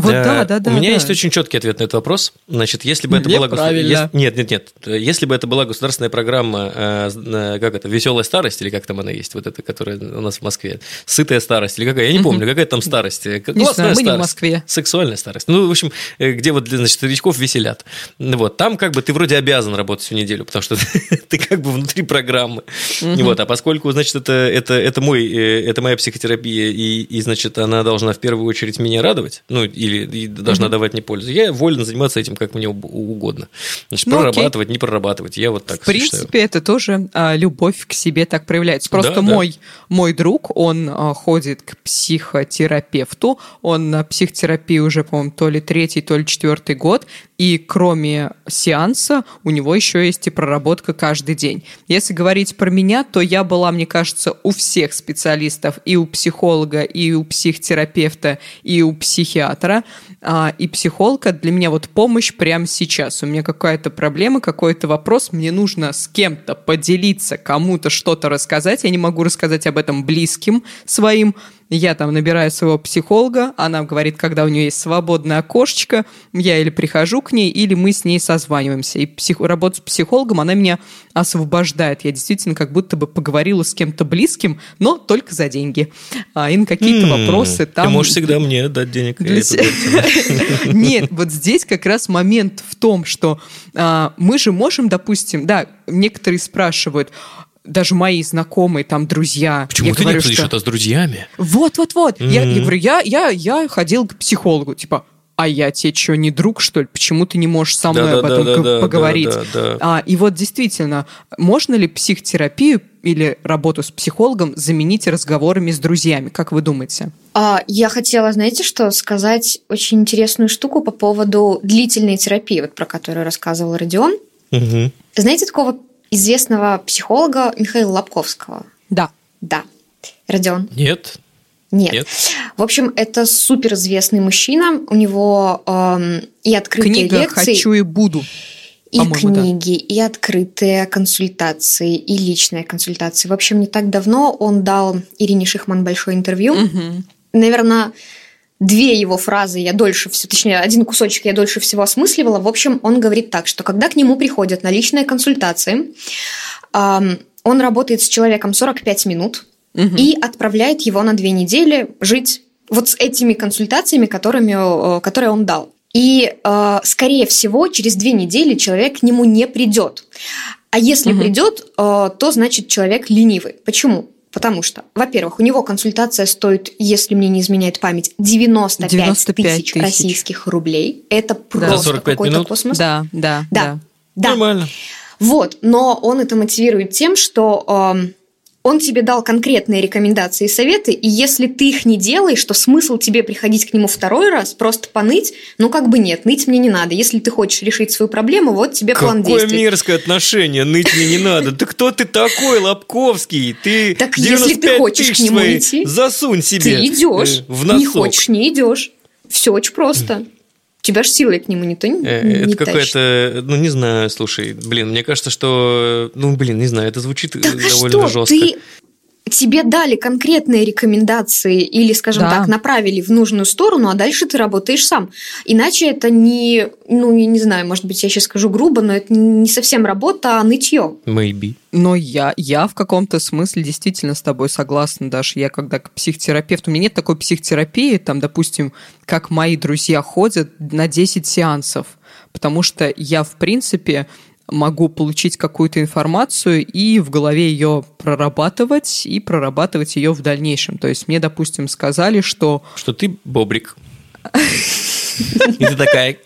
Вот да, да, да. У меня да. есть очень четкий ответ на этот вопрос. Значит, если бы это была государственная... Нет, нет, нет. Если бы это была государственная программа, э, как это, веселая старость, или как там она есть, вот эта, которая у нас в Москве, сытая старость, или какая, я не помню, какая там старость. Не знаю, мы не в Москве. Сексуальная старость. Ну, в общем, э, где вот, значит, старичков веселят. Вот, там как бы ты вроде обязан работать всю неделю, потому что ты как бы внутри программы. Вот, а поскольку, значит, это, это, это, мой, э, это моя психотерапия, и, и, значит, она должна в первую очередь меня радовать, ну, или должна mm-hmm. давать мне пользу. Я волен заниматься этим как мне угодно. Значит, ну, прорабатывать, окей. не прорабатывать. Я вот так В принципе, считаю. это тоже а, любовь к себе так проявляется. Просто да, мой, да. мой друг, он а, ходит к психотерапевту. Он на психотерапии уже, по-моему, то ли третий, то ли четвертый год. И кроме сеанса у него еще есть и проработка каждый день. Если говорить про меня, то я была, мне кажется, у всех специалистов, и у психолога, и у психотерапевта, и у психиатра eccetera, а, и психолога для меня вот помощь прямо сейчас. У меня какая-то проблема, какой-то вопрос, мне нужно с кем-то поделиться, кому-то что-то рассказать. Я не могу рассказать об этом близким своим, я там набираю своего психолога, она говорит, когда у нее есть свободное окошечко, я или прихожу к ней, или мы с ней созваниваемся. И псих... работа с психологом, она меня освобождает. Я действительно как будто бы поговорила с кем-то близким, но только за деньги. А, и на какие-то mm, вопросы там... Ты можешь всегда мне дать денег. Для... Нет, вот здесь как раз момент в том, что а, мы же можем, допустим, да, некоторые спрашивают, даже мои знакомые, там, друзья. Почему я ты говорю, не что... это с друзьями? Вот-вот-вот. Mm-hmm. Я, я говорю, я, я, я ходил к психологу, типа, а я тебе что, не друг, что ли? Почему ты не можешь со мной да, об этом да, да, поговорить? Да, да, да. А, и вот действительно, можно ли психотерапию или работу с психологом заменить разговорами с друзьями? Как вы думаете? А, я хотела, знаете, что сказать очень интересную штуку по поводу длительной терапии, вот про которую рассказывал Родион. Угу. Знаете такого известного психолога Михаила Лобковского? Да. Да. Родион? Нет. Нет. Нет. В общем, это суперизвестный мужчина. У него эм, и открытые Книга лекции. «Хочу и буду». И книги, да. и открытые консультации, и личные консультации. В общем, не так давно он дал Ирине Шихман большое интервью. Угу. Наверное, две его фразы я дольше всего, точнее, один кусочек я дольше всего осмысливала. В общем, он говорит так, что когда к нему приходят на личные консультации, эм, он работает с человеком 45 минут, угу. и отправляет его на две недели жить вот с этими консультациями, которыми, э, которые он дал. И, э, скорее всего, через две недели человек к нему не придет. А если угу. придет, э, то значит человек ленивый. Почему? Потому что, во-первых, у него консультация стоит, если мне не изменяет память, 95, 95 тысяч, тысяч российских рублей. Это просто да. какой-то минут? космос. Да, да, да, да. Нормально. Вот, но он это мотивирует тем, что э, он тебе дал конкретные рекомендации и советы, и если ты их не делаешь, то смысл тебе приходить к нему второй раз, просто поныть, ну как бы нет, ныть мне не надо. Если ты хочешь решить свою проблему, вот тебе Какое план действий. Какое мерзкое отношение, ныть мне не надо. Да кто ты такой, Лобковский? Ты Так если ты хочешь к нему идти, засунь себе ты идешь, в носок. не хочешь, не идешь. Все очень просто тебя же силой к нему никто не э, Это какое-то, ну, не знаю, слушай, блин, мне кажется, что, ну, блин, не знаю, это звучит довольно жестко. Ты тебе дали конкретные рекомендации или, скажем Да. так, направили в нужную сторону, а дальше ты работаешь сам. Иначе это не, ну, я не знаю, может быть, я сейчас скажу грубо, но это не совсем работа, а нытье. Maybe. Но я, я в каком-то смысле действительно с тобой согласна, Даша. Я когда к психотерапевту, у меня нет такой психотерапии, там, допустим, как мои друзья ходят на 10 сеансов, потому что я, в принципе, могу получить какую-то информацию и в голове ее прорабатывать и прорабатывать ее в дальнейшем. То есть мне, допустим, сказали, что Что ты бобрик. И ты такая...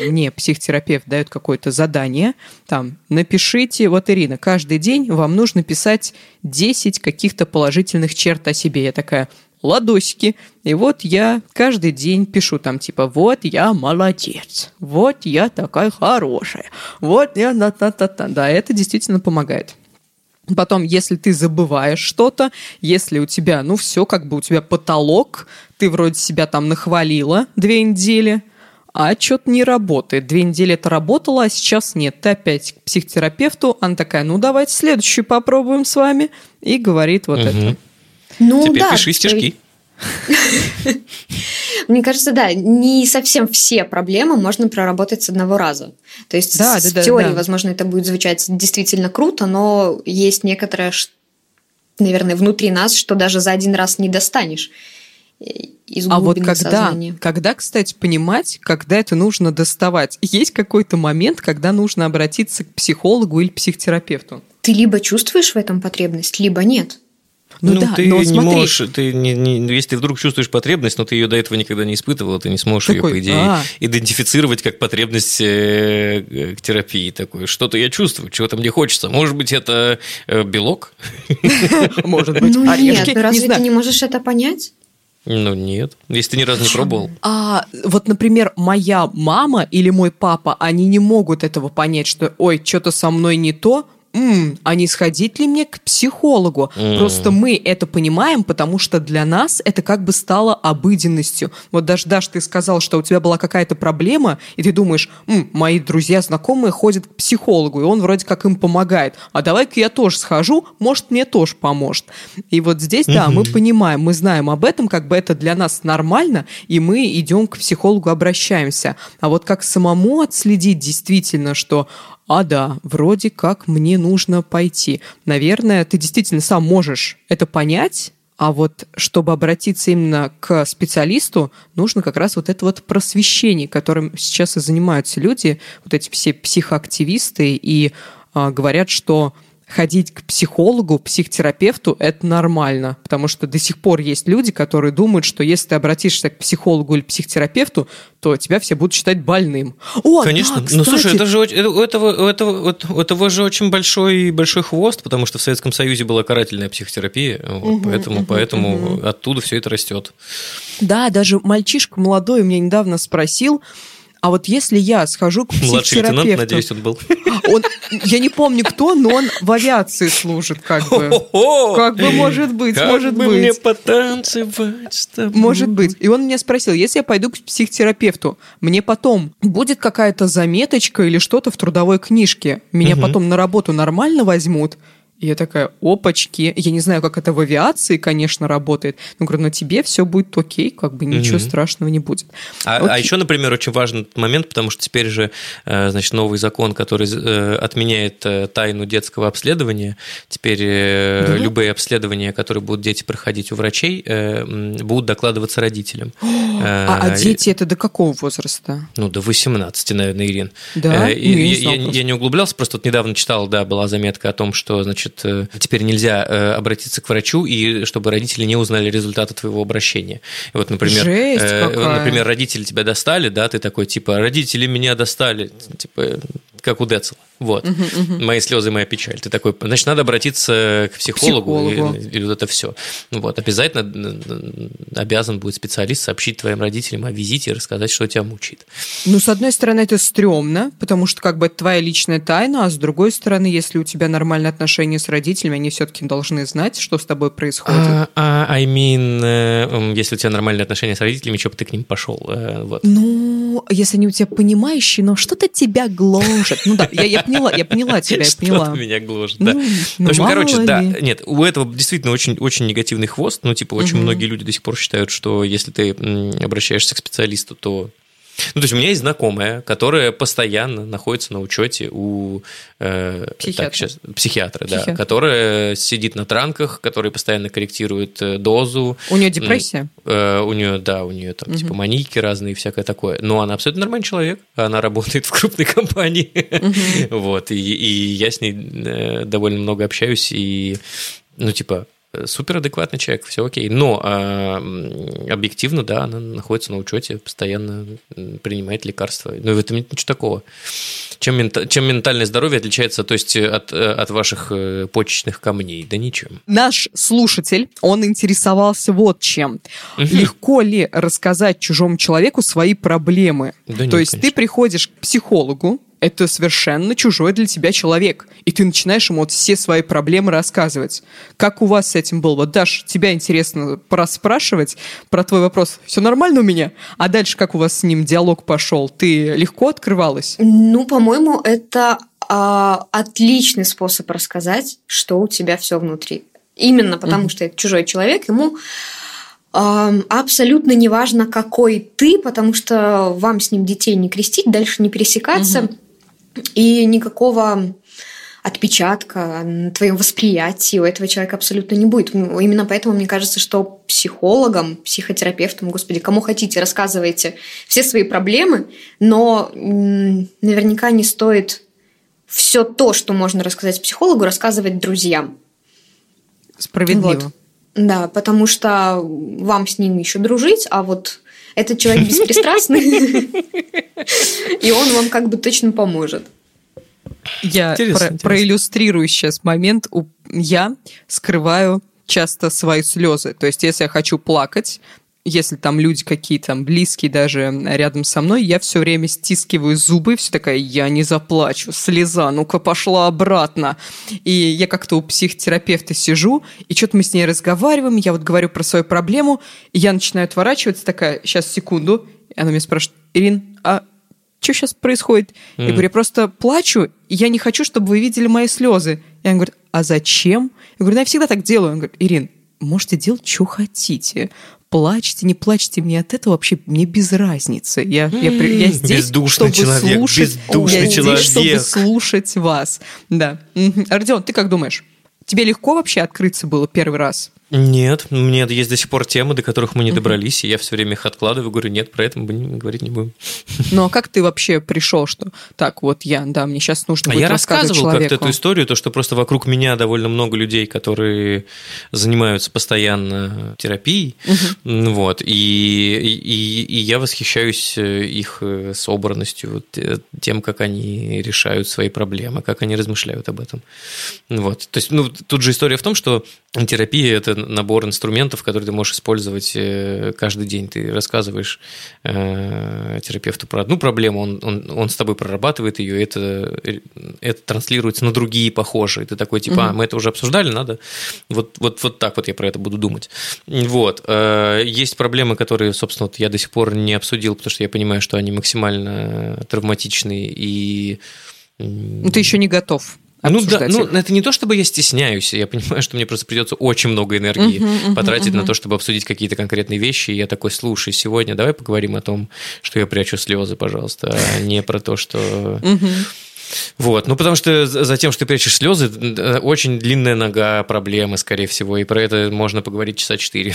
мне психотерапевт дает какое-то задание, там, напишите, вот, Ирина, каждый день вам нужно писать 10 каких-то положительных черт о себе. Я такая, ладосики. И вот я каждый день пишу там, типа, вот я молодец, вот я такая хорошая, вот я та-та-та-та. Да, это действительно помогает. Потом, если ты забываешь что-то, если у тебя, ну все, как бы у тебя потолок, ты вроде себя там нахвалила две недели, а что-то не работает. Две недели это работало, а сейчас нет. Ты опять к психотерапевту, она такая, ну давайте следующую попробуем с вами, и говорит вот Мгм. это. Ну Теперь да. пиши стишки. Мне кажется, да, не совсем все проблемы можно проработать с одного раза. То есть Да, с- да, в да, теории, да. возможно, это будет звучать действительно круто, но есть некоторое, наверное, внутри нас, что даже за один раз не достанешь э, из А вот когда, сознания. когда, кстати, понимать, когда это нужно доставать? Есть какой-то момент, когда нужно обратиться к психологу или психотерапевту? Ты либо чувствуешь в этом потребность, либо нет. Ну, Ну, да, ты но не смотри, можешь, ты не, не- если ты вдруг чувствуешь потребность, но ты ее до этого никогда не испытывал, ты не сможешь Такой, ее, по идее, а. идентифицировать как потребность э, э, к терапии. Такой, что-то я чувствую, чего-то мне хочется. Может быть, это э, белок? может быть, ну орешки, нет, разве ты не можешь это понять? Ну, нет. Если ты ни разу не пробовал. А вот, например, моя мама или мой папа, они не могут этого понять, что, ой, что-то со мной не то, М, а не сходить ли мне к психологу? М. Просто мы это понимаем, потому что для нас это как бы стало обыденностью. Вот даже, Даш, ты сказал, что у тебя была какая-то проблема, и ты думаешь, «М, мои друзья, знакомые ходят к психологу, и он вроде как им помогает. А давай-ка я тоже схожу, может, мне тоже поможет. И вот здесь, да, мы понимаем, мы знаем об этом, как бы это для нас нормально, и мы идем к психологу, обращаемся. А вот как самому отследить действительно, что а да, вроде как мне нужно пойти. Наверное, ты действительно сам можешь это понять, а вот чтобы обратиться именно к специалисту, нужно как раз вот это вот просвещение, которым сейчас и занимаются люди, вот эти все психоактивисты, и а, говорят, что ходить к психологу, психотерапевту – это нормально, потому что до сих пор есть люди, которые думают, что если ты обратишься к психологу или психотерапевту, то тебя все будут считать больным. О, Конечно. да, ну, слушай, это же у этого, у этого, у этого же очень большой, большой хвост, потому что в Советском Союзе была карательная психотерапия, вот, Мгм, поэтому, мгм, поэтому мгм. оттуда все это растет. Да, даже мальчишка молодой у меня недавно спросил, а вот если я схожу к Младший лейтенант, психотерапевту, надеюсь, он был. он, я не помню кто, но он в авиации служит, как бы. Как бы может быть, Как может бы быть. мне потанцевать с тобой? Может быть. И он меня спросил, если я пойду к психотерапевту, мне потом будет какая-то заметочка или что-то в трудовой книжке? Меня Мгм. потом на работу нормально возьмут? Я такая, опачки. Я не знаю, как это в авиации, конечно, работает. Но говорю, но тебе все будет окей, как бы ничего Мгм. страшного не будет. А, Окей. а еще, например, очень важный момент, потому что теперь же, э, значит, новый закон, который э, отменяет э, тайну детского обследования. Теперь Да? любые обследования, которые будут дети проходить у врачей, будут докладываться родителям. А, а дети это до какого возраста? Ну, до 18, наверное, Ирин. Да? Ну, и я не я, я не углублялся, просто вот недавно читал, да, была заметка о том, что, значит, э, теперь нельзя э, обратиться к врачу, и чтобы родители не узнали результаты твоего обращения. И вот, например, Жесть э, какая. например, родители тебя достали, да, ты такой, типа, родители меня достали, типа, как у Децела. Вот. Мои слезы, моя печаль. Ты такой, значит, надо обратиться к психологу, Психологу. И, и вот это все. Вот, обязательно обязан будет специалист сообщить твоим родителям о визите и рассказать, что тебя мучает. Ну, с одной стороны, это стрёмно, потому что как бы это твоя личная тайна, а с другой стороны, если у тебя нормальные отношения с родителями, они все-таки должны знать, что с тобой происходит. А, а, I mean, э, если у тебя нормальные отношения с родителями, что бы ты к ним пошел? э, Вот. Ну, если они у тебя понимающие, но что-то тебя гложет. Ну да, я, я поняла, я поняла тебя, я поняла. Меня гложет, да. Ну, В общем, короче, да, ли. нет, у этого действительно очень, очень негативный хвост. Ну, типа, очень Мгм. многие люди до сих пор считают, что если ты обращаешься к специалисту, то... Ну, то есть у меня есть знакомая, которая постоянно находится на учете у э, Психиатра. так, щас, психиатра, да, Психиатр. которая сидит на транках, который постоянно корректирует э, дозу. У нее депрессия? Э, у нее, да, у нее там Мгм. типа манийки разные и всякое такое. Но она абсолютно нормальный человек. Она работает в крупной компании. Вот. И, и я с ней э, довольно много общаюсь. И, ну, типа, э, супер адекватный человек, все окей. Но м, объективно, да, она находится на учете, постоянно принимает лекарства. Но в этом нет ничего такого. Чем, мента- чем ментальное здоровье отличается, то есть, э, от, э, от ваших э, почечных камней? Да ничем. Наш слушатель, он интересовался вот чем. Легко ли рассказать чужому человеку свои проблемы? Да нет, То есть ты конечно. приходишь к психологу, это совершенно чужой для тебя человек, и ты начинаешь ему вот все свои проблемы рассказывать. Как у вас с этим было? Вот, Даш, тебя интересно проспрашивать про твой вопрос. Все нормально у меня? А дальше как у вас с ним диалог пошел? Ты легко открывалась? Ну, по-моему, это а, отличный способ рассказать, что у тебя все внутри. Именно потому, что это чужой человек, ему абсолютно не важно, какой ты, потому что вам с ним детей не крестить, дальше не пересекаться, и никакого отпечатка на твоем восприятии у этого человека абсолютно не будет. Именно поэтому мне кажется, что психологам, психотерапевтам, господи, кому хотите, рассказывайте все свои проблемы, но наверняка не стоит все то, что можно рассказать психологу, рассказывать друзьям. Справедливо. Вот. Да, потому что вам с ним еще дружить, а вот этот человек беспристрастный, и он вам как бы точно поможет. Я Интересно, про- интересно. проиллюстрирую сейчас момент. Я скрываю часто свои слезы. То есть, если я хочу плакать, если там люди какие-то близкие даже рядом со мной, я все время стискиваю зубы, все такая, я не заплачу, слеза, ну-ка пошла обратно. И я как-то у психотерапевта сижу, и что-то мы с ней разговариваем, я вот говорю про свою проблему, и я начинаю отворачиваться, такая, сейчас, секунду, и она меня спрашивает, Ирин, а что сейчас происходит? Я Мгм. говорю, я просто плачу, и я не хочу, чтобы вы видели мои слезы. И она говорит, а зачем? Я говорю, ну я всегда так делаю. Он говорит, Ирин, можете делать, что хотите. Плачьте, не плачьте, мне от этого вообще мне без разницы. Я, я, я здесь, Бездушный чтобы человек, слушать, бездушный я здесь, чтобы слушать вас. Да. Мгм. Родион, ты как думаешь? Тебе легко вообще открыться было первый раз? Нет, у меня есть до сих пор темы, до которых мы не добрались, и я все время их откладываю, говорю, нет, про это мы говорить не будем. Ну а как ты вообще пришел, что так, вот я, да, мне сейчас нужно А будет я рассказывал как-то эту историю, то, что просто вокруг меня довольно много людей, которые занимаются постоянно терапией, Ну вот, и, и, и я восхищаюсь э, их э, собранностью, э, тем, как они решают свои проблемы, как они размышляют об этом. Вот, то есть, ну, тут же история в том, что терапия – это набор инструментов, которые ты можешь использовать э, каждый день. Ты рассказываешь э, терапевту про одну проблему, он, он, он с тобой прорабатывает ее, это, это транслируется на другие похожие. Ты такой, типа, а, мы это уже обсуждали, надо вот, вот, вот так вот я про это буду думать. Вот. Э, Есть проблемы, которые, собственно, вот я до сих пор не обсудил, потому что я понимаю, что они максимально травматичные и... ты еще не готов. Ну да, ну это не то, чтобы я стесняюсь, я понимаю, что мне просто придется очень много энергии Мгм, мгм, потратить на мгм. то, чтобы обсудить какие-то конкретные вещи. И я такой, слушай, сегодня давай поговорим о том, что я прячу слезы, пожалуйста, а не про то, что... Мгм. Вот, ну потому что за тем, что ты прячешь слезы, э, очень длинная нога проблемы, скорее всего, и про это можно поговорить часа четыре.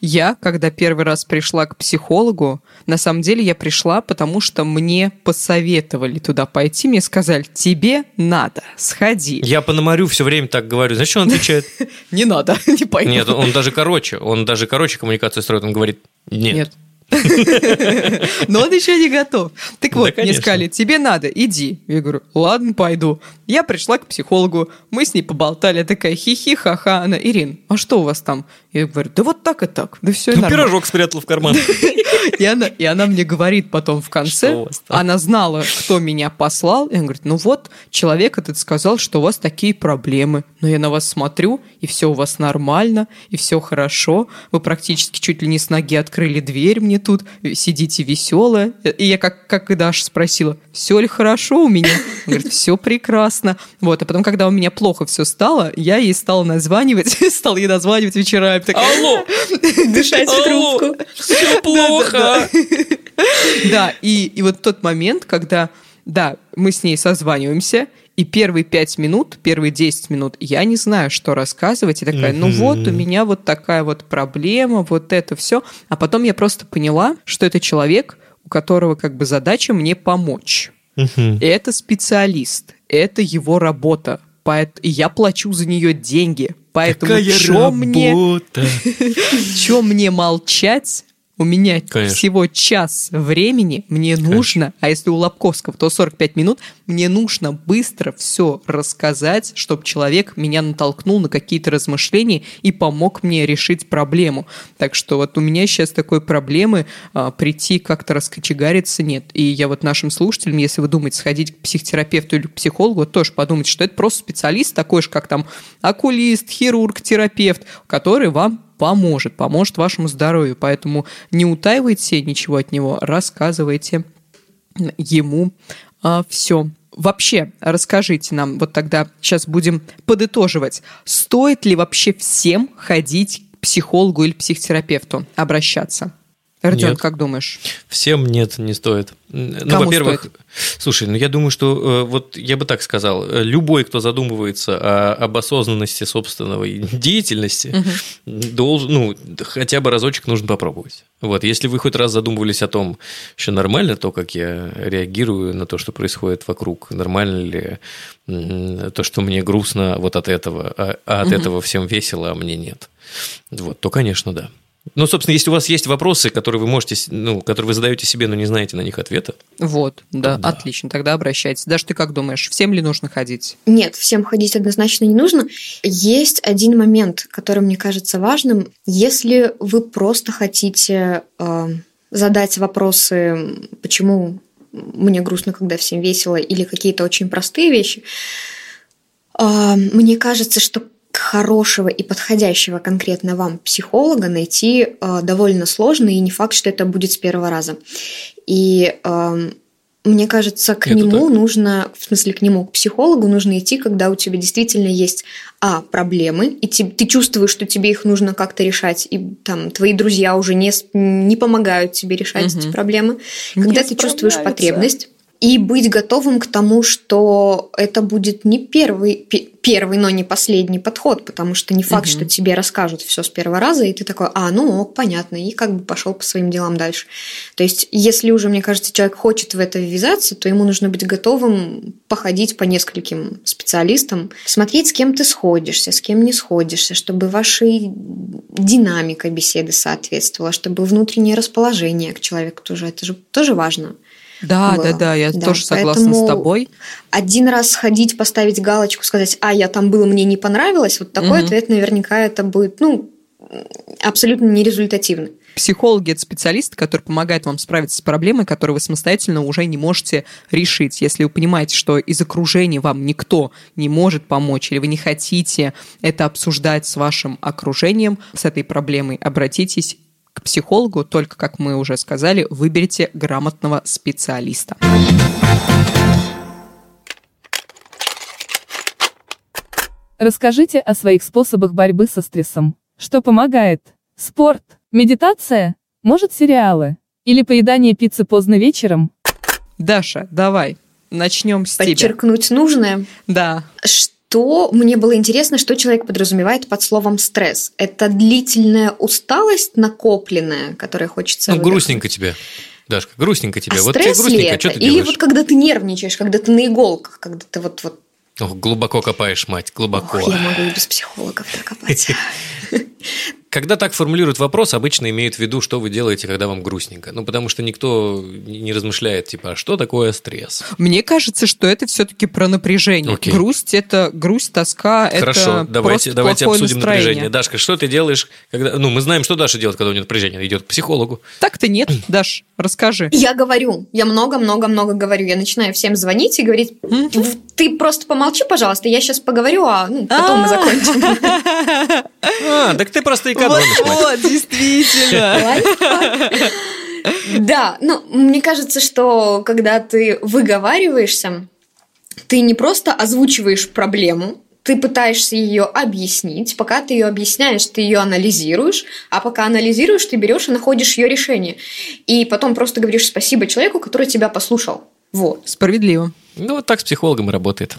Я, когда первый раз пришла к психологу, на самом деле я пришла, потому что мне посоветовали туда пойти, мне сказали, тебе надо, сходи. Я по Пономарю все время так говорю. Знаешь, что он отвечает? Не надо, не пойду. Нет, он даже короче, он даже короче коммуникацию строит, он говорит, нет. Нет. Но он еще не готов. Так вот, мне сказали, тебе надо, иди. Я говорю, ладно, пойду. Я пришла к психологу, мы с ней поболтали, такая хихи, ха-ха. Она, Ирин, а что у вас там? Я говорю, да вот так и так, да все Ну, нормально. пирожок спрятал в карман. И она, и она мне говорит потом в конце, она знала, кто меня послал, и она говорит, ну вот, человек этот сказал, что у вас такие проблемы, но я на вас смотрю, и все у вас нормально, и все хорошо, вы практически чуть ли не с ноги открыли дверь мне тут сидите весело. И я как, как и Даша спросила, все ли хорошо у меня? Он говорит, все прекрасно. Вот, а потом, когда у меня плохо все стало, я ей стала названивать, стала ей названивать вечерами. Такая, Алло! Дышать в трубку. Все плохо! Да, и, и вот тот момент, когда, да, мы с ней созваниваемся, и первые пять минут, первые 10 минут я не знаю, что рассказывать. И такая, ну вот, у меня вот такая вот проблема, вот это все. А потом я просто поняла, что это человек, у которого как бы задача мне помочь. И это специалист, это его работа. Поэт- И я плачу за нее деньги. Поэтому чё мне, работа! чё мне молчать? У меня Конечно. всего час времени, мне нужно, а если у Лобковского, то 45 минут, мне нужно быстро все рассказать, чтобы человек меня натолкнул на какие-то размышления и помог мне решить проблему. Так что вот у меня сейчас такой проблемы а, прийти как-то раскочегариться нет. И я вот нашим слушателям, если вы думаете сходить к психотерапевту или к психологу, тоже подумайте, что это просто специалист такой же, как там окулист, хирург, терапевт, который вам поможет, поможет вашему здоровью. Поэтому не утаивайте ничего от него, рассказывайте ему все. Вообще, расскажите нам, вот тогда сейчас будем подытоживать, стоит ли вообще всем ходить к психологу или психотерапевту, обращаться? Родион, Нет. как думаешь? Всем нет, не стоит. Ну, Кому во-первых, слушай, ну я думаю, что э, вот я бы так сказал, э, любой, кто задумывается о- об осознанности собственного деятельности, должен, ну, хотя бы разочек нужно попробовать. Вот, если вы хоть раз задумывались о том, что нормально то, как я реагирую на то, что происходит вокруг, нормально ли то, что мне грустно вот от этого, а, а от этого всем весело, а мне нет, вот, то, конечно, да. Ну, собственно, если у вас есть вопросы, которые вы можете, ну, которые вы задаете себе, но не знаете на них ответа, Вот, да, Да. отлично, тогда обращайтесь. Даже ты как думаешь, всем ли нужно ходить? Нет, всем ходить однозначно не нужно. Есть один момент, который мне кажется важным. Если вы просто хотите э, задать вопросы, почему мне грустно, когда всем весело, или какие-то очень простые вещи, э, мне кажется, что хорошего и подходящего конкретно вам психолога найти э, довольно сложно, и не факт, что это будет с первого раза. И эм, мне кажется, к Это нему так. нужно, в смысле, к нему, к психологу нужно идти, когда у тебя действительно есть, а, проблемы, и те- ты чувствуешь, что тебе их нужно как-то решать, и там твои друзья уже не, не помогают тебе решать эти Мгм. проблемы, Не когда ты чувствуешь потребность, и быть готовым к тому, что это будет не первый, пе- первый, но не последний подход, потому что не факт, Мгм. что тебе расскажут все с первого раза, и ты такой, а, ну ок, понятно, и как бы пошел по своим делам дальше. То есть, если уже, мне кажется, человек хочет в это ввязаться, то ему нужно быть готовым походить по нескольким специалистам, смотреть, с кем ты сходишься, с кем не сходишься, чтобы ваша динамика беседы соответствовала, чтобы внутреннее расположение к человеку тоже, это же тоже важно. Да, было. да, да, я Да, тоже согласна поэтому- с тобой. Один раз сходить, поставить галочку, сказать, а, я там был, мне не понравилось, вот такой Мгм. ответ наверняка это будет, ну, абсолютно нерезультативный. Психологи – это специалисты, которые помогают вам справиться с проблемой, которую вы самостоятельно уже не можете решить. Если вы понимаете, что из окружения вам никто не может помочь, или вы не хотите это обсуждать с вашим окружением, с этой проблемой, обратитесь к психологу, только, как мы уже сказали, выберите грамотного специалиста. Расскажите о своих способах борьбы со стрессом. Что помогает? Спорт, медитация, может сериалы или поедание пиццы поздно вечером? Даша, давай, начнем с тебя. Подчеркнуть нужное. Да. Что мне было интересно, что человек подразумевает под словом стресс? Это длительная усталость накопленная, которая хочется ну, выдохнуть? грустненько тебе. Дашка, грустненько тебе. А вот тебе стресс ли грустненько, это? что ты Или делаешь? вот когда ты нервничаешь, когда ты на иголках, когда ты вот вот Ох, глубоко копаешь, мать, глубоко. Ох, я могу и без психологов так копать. Когда так формулируют вопрос, обычно имеют в виду, что вы делаете, когда вам грустненько. Ну, потому что никто не размышляет, типа, а что такое стресс? Мне кажется, что это все-таки про напряжение. Окей. Грусть это грусть, тоска, Хорошо, это давайте, просто давайте плохое обсудим настроение. напряжение. Дашка, что ты делаешь, когда... Ну, мы знаем, что Даша делает, когда у нее напряжение. Идет к психологу. Так-то нет, Даш, расскажи. Я говорю, я много-много-много говорю. Я начинаю всем звонить и говорить, «В- ты просто помолчи, пожалуйста, я сейчас поговорю, а ну, потом мы закончим. А, так ты просто экономишь, мать. Вот, действительно. Да, ну, мне кажется, что когда ты выговариваешься, ты не просто озвучиваешь проблему, ты пытаешься ее объяснить. Пока ты ее объясняешь, ты ее анализируешь, а пока анализируешь, ты берешь и находишь ее решение. И потом просто говоришь спасибо человеку, который тебя послушал. Вот. Справедливо. Ну, вот так с психологом и работает.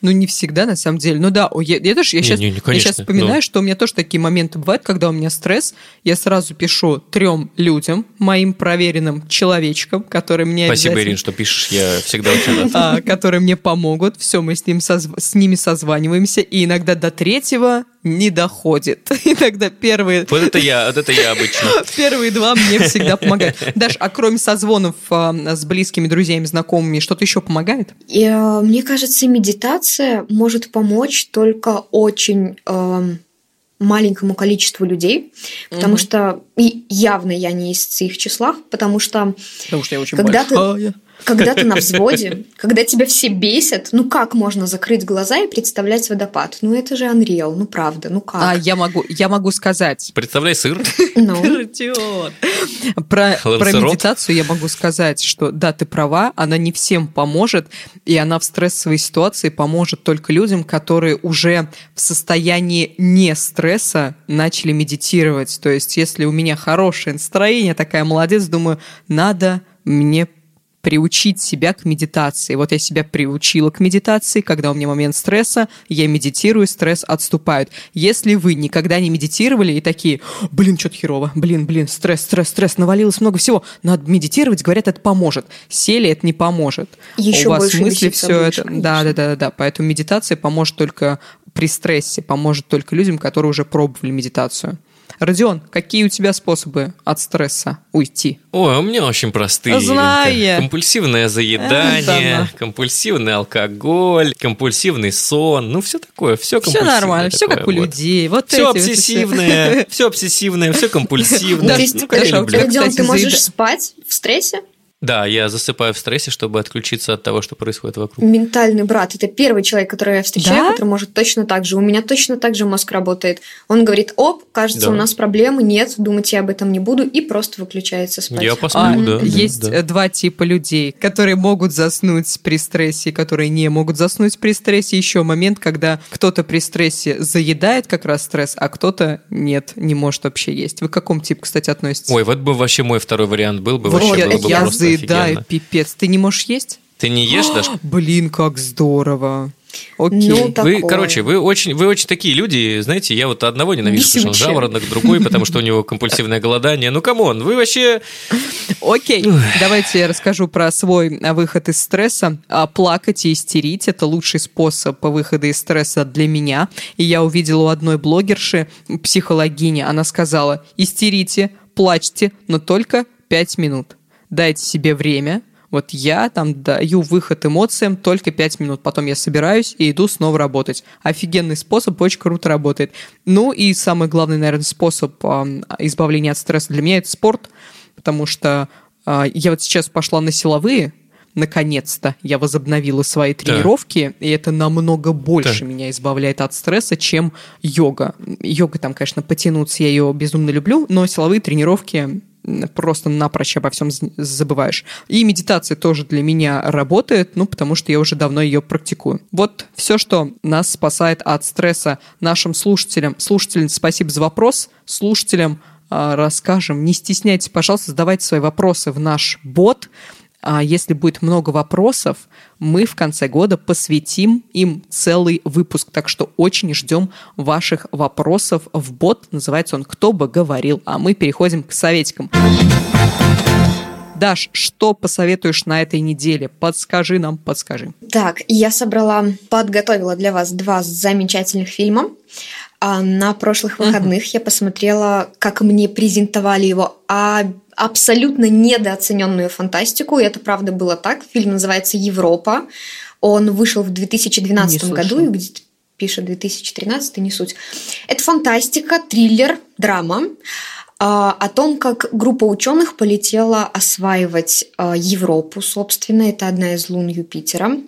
Ну, не всегда, на самом деле. Ну да, я, я, даже, я, Не, сейчас, не, не, я конечно, сейчас вспоминаю, но- что у меня тоже такие моменты бывают, когда у меня стресс. Я сразу пишу трем людям, моим проверенным человечкам, которые мне Спасибо, обязательно- Ирин, что пишешь. Я всегда очень рад. а, которые мне помогут. Все, мы с, ним с ними созваниваемся, и иногда до третьего не доходит. Иногда первые, Вот это я, вот это я обычно. первые два мне всегда помогают. Даш, а кроме созвонов а, с близкими друзьями, знакомыми, что-то еще помогает? И, э, мне кажется, медитация может помочь только очень эм, маленькому количеству людей, потому Мгм. что и явно я не из их числа, потому что Потому что я очень Когда ты- большая. Когда ты на взводе, когда тебя все бесят, ну как можно закрыть глаза и представлять водопад? Ну это же Unreal, ну правда, ну А, как? я могу, я могу сказать. Представляй сыр. Ну, Про, про медитацию я могу сказать, что да, ты права, она не всем поможет, и она в стрессовой ситуации поможет только людям, которые уже в состоянии не стресса начали медитировать. То есть, если у меня хорошее настроение, такая молодец, думаю, надо мне приучить себя к медитации. Вот я себя приучила к медитации, когда у меня момент стресса, я медитирую, стресс отступает. Если вы никогда не медитировали и такие, блин, что-то херово, блин, блин, стресс, стресс, стресс, навалилось много всего, надо медитировать, говорят, это поможет. Сели, это не поможет. Еще у вас больше мысли все будешь, это. конечно. Да, да, да, да, да. Поэтому медитация поможет только при стрессе, поможет только людям, которые уже пробовали медитацию. Родион, какие у тебя способы от стресса уйти? Ой, у меня очень простые. Знаю. Компульсивное заедание, да. компульсивный алкоголь, компульсивный сон. Ну, все такое, все Все нормально, все как у людей. Вот Все эти вот обсессивное, все обсессивное, все компульсивное. Ну, кстати, ты можешь спать в стрессе? Да, я засыпаю в стрессе, чтобы отключиться от того, что происходит вокруг. Ментальный брат – это первый человек, который я встречаю, Да? который может точно так же. У меня точно так же мозг работает. Он говорит, оп, кажется, Да. у нас проблемы, нет, думать я об этом не буду, и просто выключается спать. Я А, посмотрю, да. есть да. э, два типа людей, которые могут заснуть при стрессе, которые не могут заснуть при стрессе. Еще момент, когда кто-то при стрессе заедает как раз стресс, а кто-то нет, не может вообще есть. Вы к какому типу, кстати, относитесь? Ой, вот бы вообще мой второй вариант был бы, Вот вообще я, было бы я просто офигенно. пипец. Ты не можешь есть? Ты не ешь, Даш? Блин, как здорово. Окей. Ну, так- Вы, Такое. короче, вы очень, вы очень такие люди, знаете, я вот одного ненавижу, потому что он Бесючие. жаворонок, другой, потому что у него компульсивное голодание. Ну, come on, вы вообще... Окей, давайте я расскажу про свой выход из стресса. А, Плакать и истерить – это лучший способ выхода из стресса для меня. И я увидела у одной блогерши, психологини, она сказала, истерите, плачьте, но только 5 минут. Дайте себе время, вот я там даю выход эмоциям только 5 минут. Потом я собираюсь и иду снова работать. Офигенный способ, очень круто работает. Ну и самый главный, наверное, способ а, избавления от стресса для меня – это спорт. Потому что а, я вот сейчас пошла на силовые, наконец-то я возобновила свои тренировки, и это намного больше Так. меня избавляет от стресса, чем йога. Йога там, конечно, потянуться, я ее безумно люблю, но силовые тренировки просто напрочь обо всем забываешь. И медитация тоже для меня работает, ну, потому что я уже давно ее практикую. Вот все, что нас спасает от стресса нашим слушателям. Слушателям спасибо за вопрос. Слушателям а, расскажем. Не стесняйтесь, пожалуйста, задавайте свои вопросы в наш бот. А если будет много вопросов, мы в конце года посвятим им целый выпуск. Так что очень ждем ваших вопросов в бот. Называется он «Кто бы говорил?». А мы переходим к советикам. Даш, что посоветуешь на этой неделе? Подскажи нам, подскажи. Так, я собрала, подготовила для вас два замечательных фильма. А на прошлых выходных я посмотрела, как мне презентовали его а, абсолютно недооцененную фантастику. И это правда было так. Фильм называется Европа. Он вышел в 2012 Не году, и где-то пишет 2013, не суть. Это фантастика, триллер, драма а, о том, как группа ученых полетела осваивать а, Европу, собственно, это одна из лун Юпитера.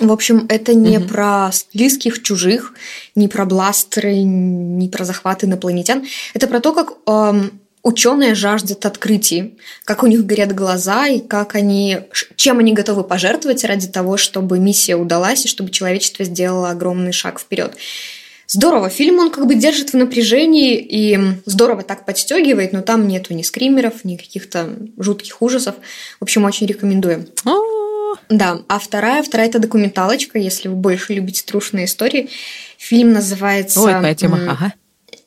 В общем, это не Мгм. про близких, чужих, не про бластеры, не про захват инопланетян. Это про то, как эм, ученые жаждут открытий, как у них горят глаза и как они, чем они готовы пожертвовать ради того, чтобы миссия удалась и чтобы человечество сделало огромный шаг вперед. Здорово, фильм он как бы держит в напряжении и здорово так подстегивает, но там нету ни скримеров, ни каких-то жутких ужасов. В общем, очень рекомендую. Да, а вторая, вторая это документалочка, если вы больше любите трушные истории. Фильм называется... Ой, какая тема, ага.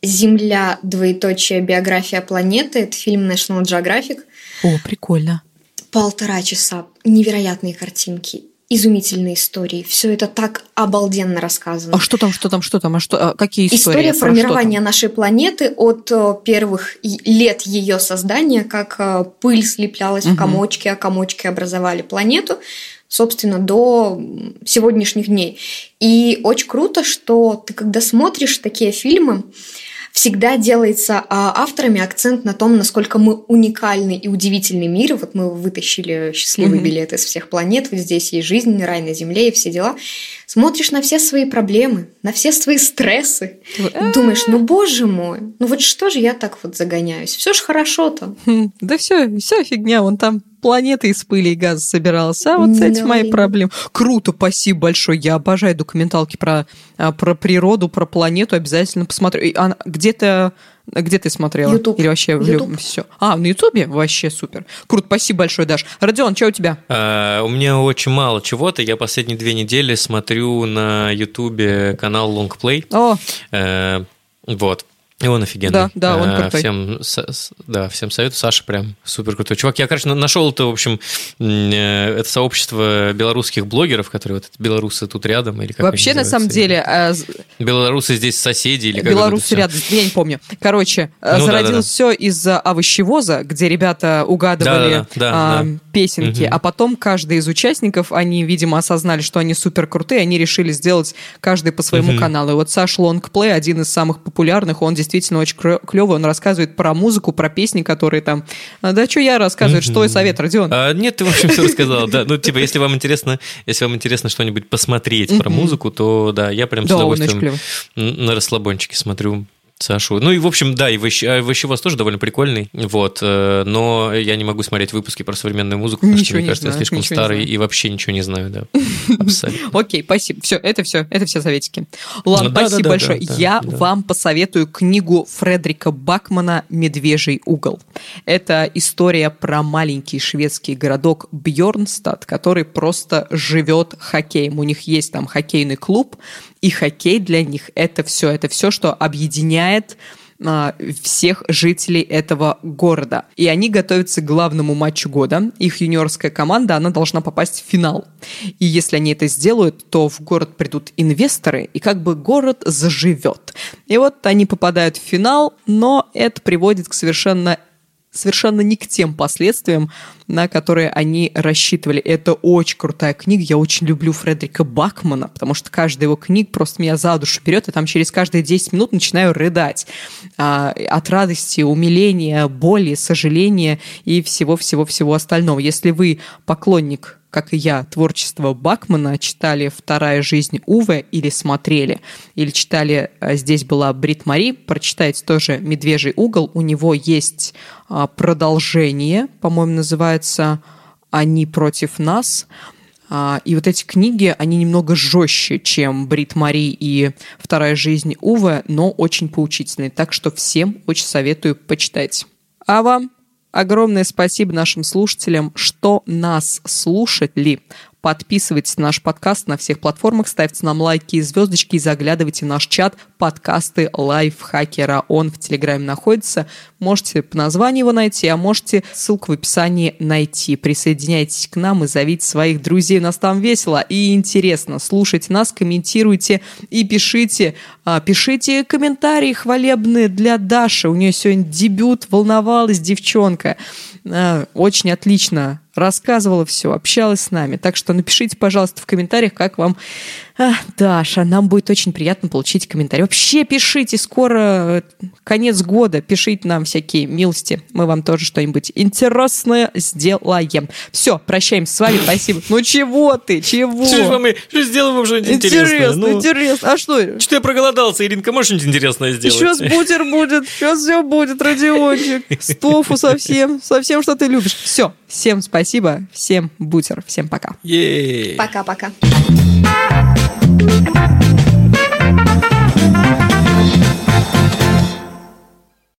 «Земля. Двоеточие. Биография планеты». Это фильм National Geographic. О, прикольно. Полтора часа. Невероятные картинки изумительные истории. Все это так обалденно рассказано. А что там, что там, что там, а что, а какие истории? История формирования нашей планеты от э, первых лет ее создания, как э, пыль слеплялась угу. в комочки, а комочки образовали планету, собственно, до сегодняшних дней. И очень круто, что ты когда смотришь такие фильмы, всегда делается а, авторами акцент на том, насколько мы уникальный и удивительный мир. Вот мы вытащили счастливый mm-hmm. билет из всех планет, вот здесь есть жизнь, рай на земле и все дела. Смотришь на все свои проблемы, на все свои стрессы, думаешь, ну боже мой, ну вот что же я так вот загоняюсь? Все же хорошо-то. Хм, да все, все фигня, вон там планеты из пыли и газа собирался. А вот с этим мои проблемы. Круто, спасибо большое. Я обожаю документалки про, а, про природу, про планету. Обязательно посмотрю. Где-то где ты смотрела? YouTube. Или вообще YouTube. все? А, на Ютубе? Вообще супер. Круто, спасибо большое, Даш. Родион, что у тебя? А, у меня очень мало чего-то. Я последние две недели смотрю на Ютубе канал Longplay. О. Э, вот. И он офигенный. Да, да, он крутой. Всем, да, всем советую. Саша прям супер крутой чувак. Я, короче, нашел это, в общем, э, это сообщество белорусских блогеров, которые вот белорусы тут рядом. Или как Вообще, на самом деле... А, белорусы здесь соседи или как Белорусы рядом, я не помню. Короче, э, ну, зародилось да, да, да. все из-за овощевоза, где ребята угадывали а, песенки, угу. а потом каждый из участников, они, видимо, осознали, что они супер крутые, они решили сделать каждый по своему угу. каналу. И вот Саш Лонгплей, один из самых популярных, он здесь действительно очень клево. Он рассказывает про музыку, про песни, которые там... А, да что я рассказываю, что твой совет, Родион? А, нет, ты, в общем, все рассказал. Да, ну, типа, если вам интересно, если вам интересно что-нибудь посмотреть про музыку, то да, я прям с удовольствием на расслабончике смотрю Сашу. Ну и, в общем, да, и Ващевоз тоже довольно прикольный, вот, э, но я не могу смотреть выпуски про современную музыку, потому что, мне кажется, знаю, я слишком старый и вообще ничего не знаю, да, абсолютно. Окей, спасибо. Все, это все, это все советики. Ладно, ну спасибо большое. Я вам посоветую книгу Фредерика Бакмана «Медвежий угол». Это история про маленький шведский городок Бьорнстад, который просто живет хоккеем. У них есть там хоккейный клуб, и хоккей для них это все, это все, что объединяет а, всех жителей этого города. И они готовятся к главному матчу года. Их юниорская команда, она должна попасть в финал. И если они это сделают, то в город придут инвесторы, и как бы город заживет. И вот они попадают в финал, но это приводит к совершенно совершенно не к тем последствиям, на которые они рассчитывали. Это очень крутая книга. Я очень люблю Фредерика Бакмана, потому что каждая его книга просто меня за душу берет, и там через каждые 10 минут начинаю рыдать а, от радости, умиления, боли, сожаления и всего-всего-всего остального. Если вы поклонник как и я, творчество Бакмана, читали «Вторая жизнь Уве» или смотрели, или читали а, «Здесь была Брит Мари», прочитайте тоже «Медвежий угол». У него есть а, продолжение, по-моему, называется «Они против нас». А, и вот эти книги, они немного жестче, чем Брит Мари и «Вторая жизнь Уве», но очень поучительные. Так что всем очень советую почитать. А вам Огромное спасибо нашим слушателям, что нас слушали. Подписывайтесь на наш подкаст на всех платформах, ставьте нам лайки и звездочки и заглядывайте в наш чат подкасты лайфхакера. Он в Телеграме находится. Можете по названию его найти, а можете ссылку в описании найти. Присоединяйтесь к нам и зовите своих друзей. У нас там весело и интересно. Слушайте нас, комментируйте и пишите. А, пишите комментарии хвалебные для Даши. У нее сегодня дебют, волновалась девчонка. А, очень отлично рассказывала все, общалась с нами. Так что напишите, пожалуйста, в комментариях, как вам А, Даша, нам будет очень приятно получить комментарий. Вообще пишите, скоро э, конец года, пишите нам всякие милости. Мы вам тоже что-нибудь интересное сделаем. Все, прощаемся с вами, спасибо. Ну чего ты, чего? Что ж вам и- что сделаем вам что-нибудь интересное? Интересно, Ну, интересно. А что? Что я проголодался, Иринка, можешь что-нибудь интересное сделать? Сейчас бутер будет, сейчас все будет, Родиончик. С тофу совсем, совсем, что ты любишь. Все, всем спасибо, всем бутер, всем пока. Пока-пока.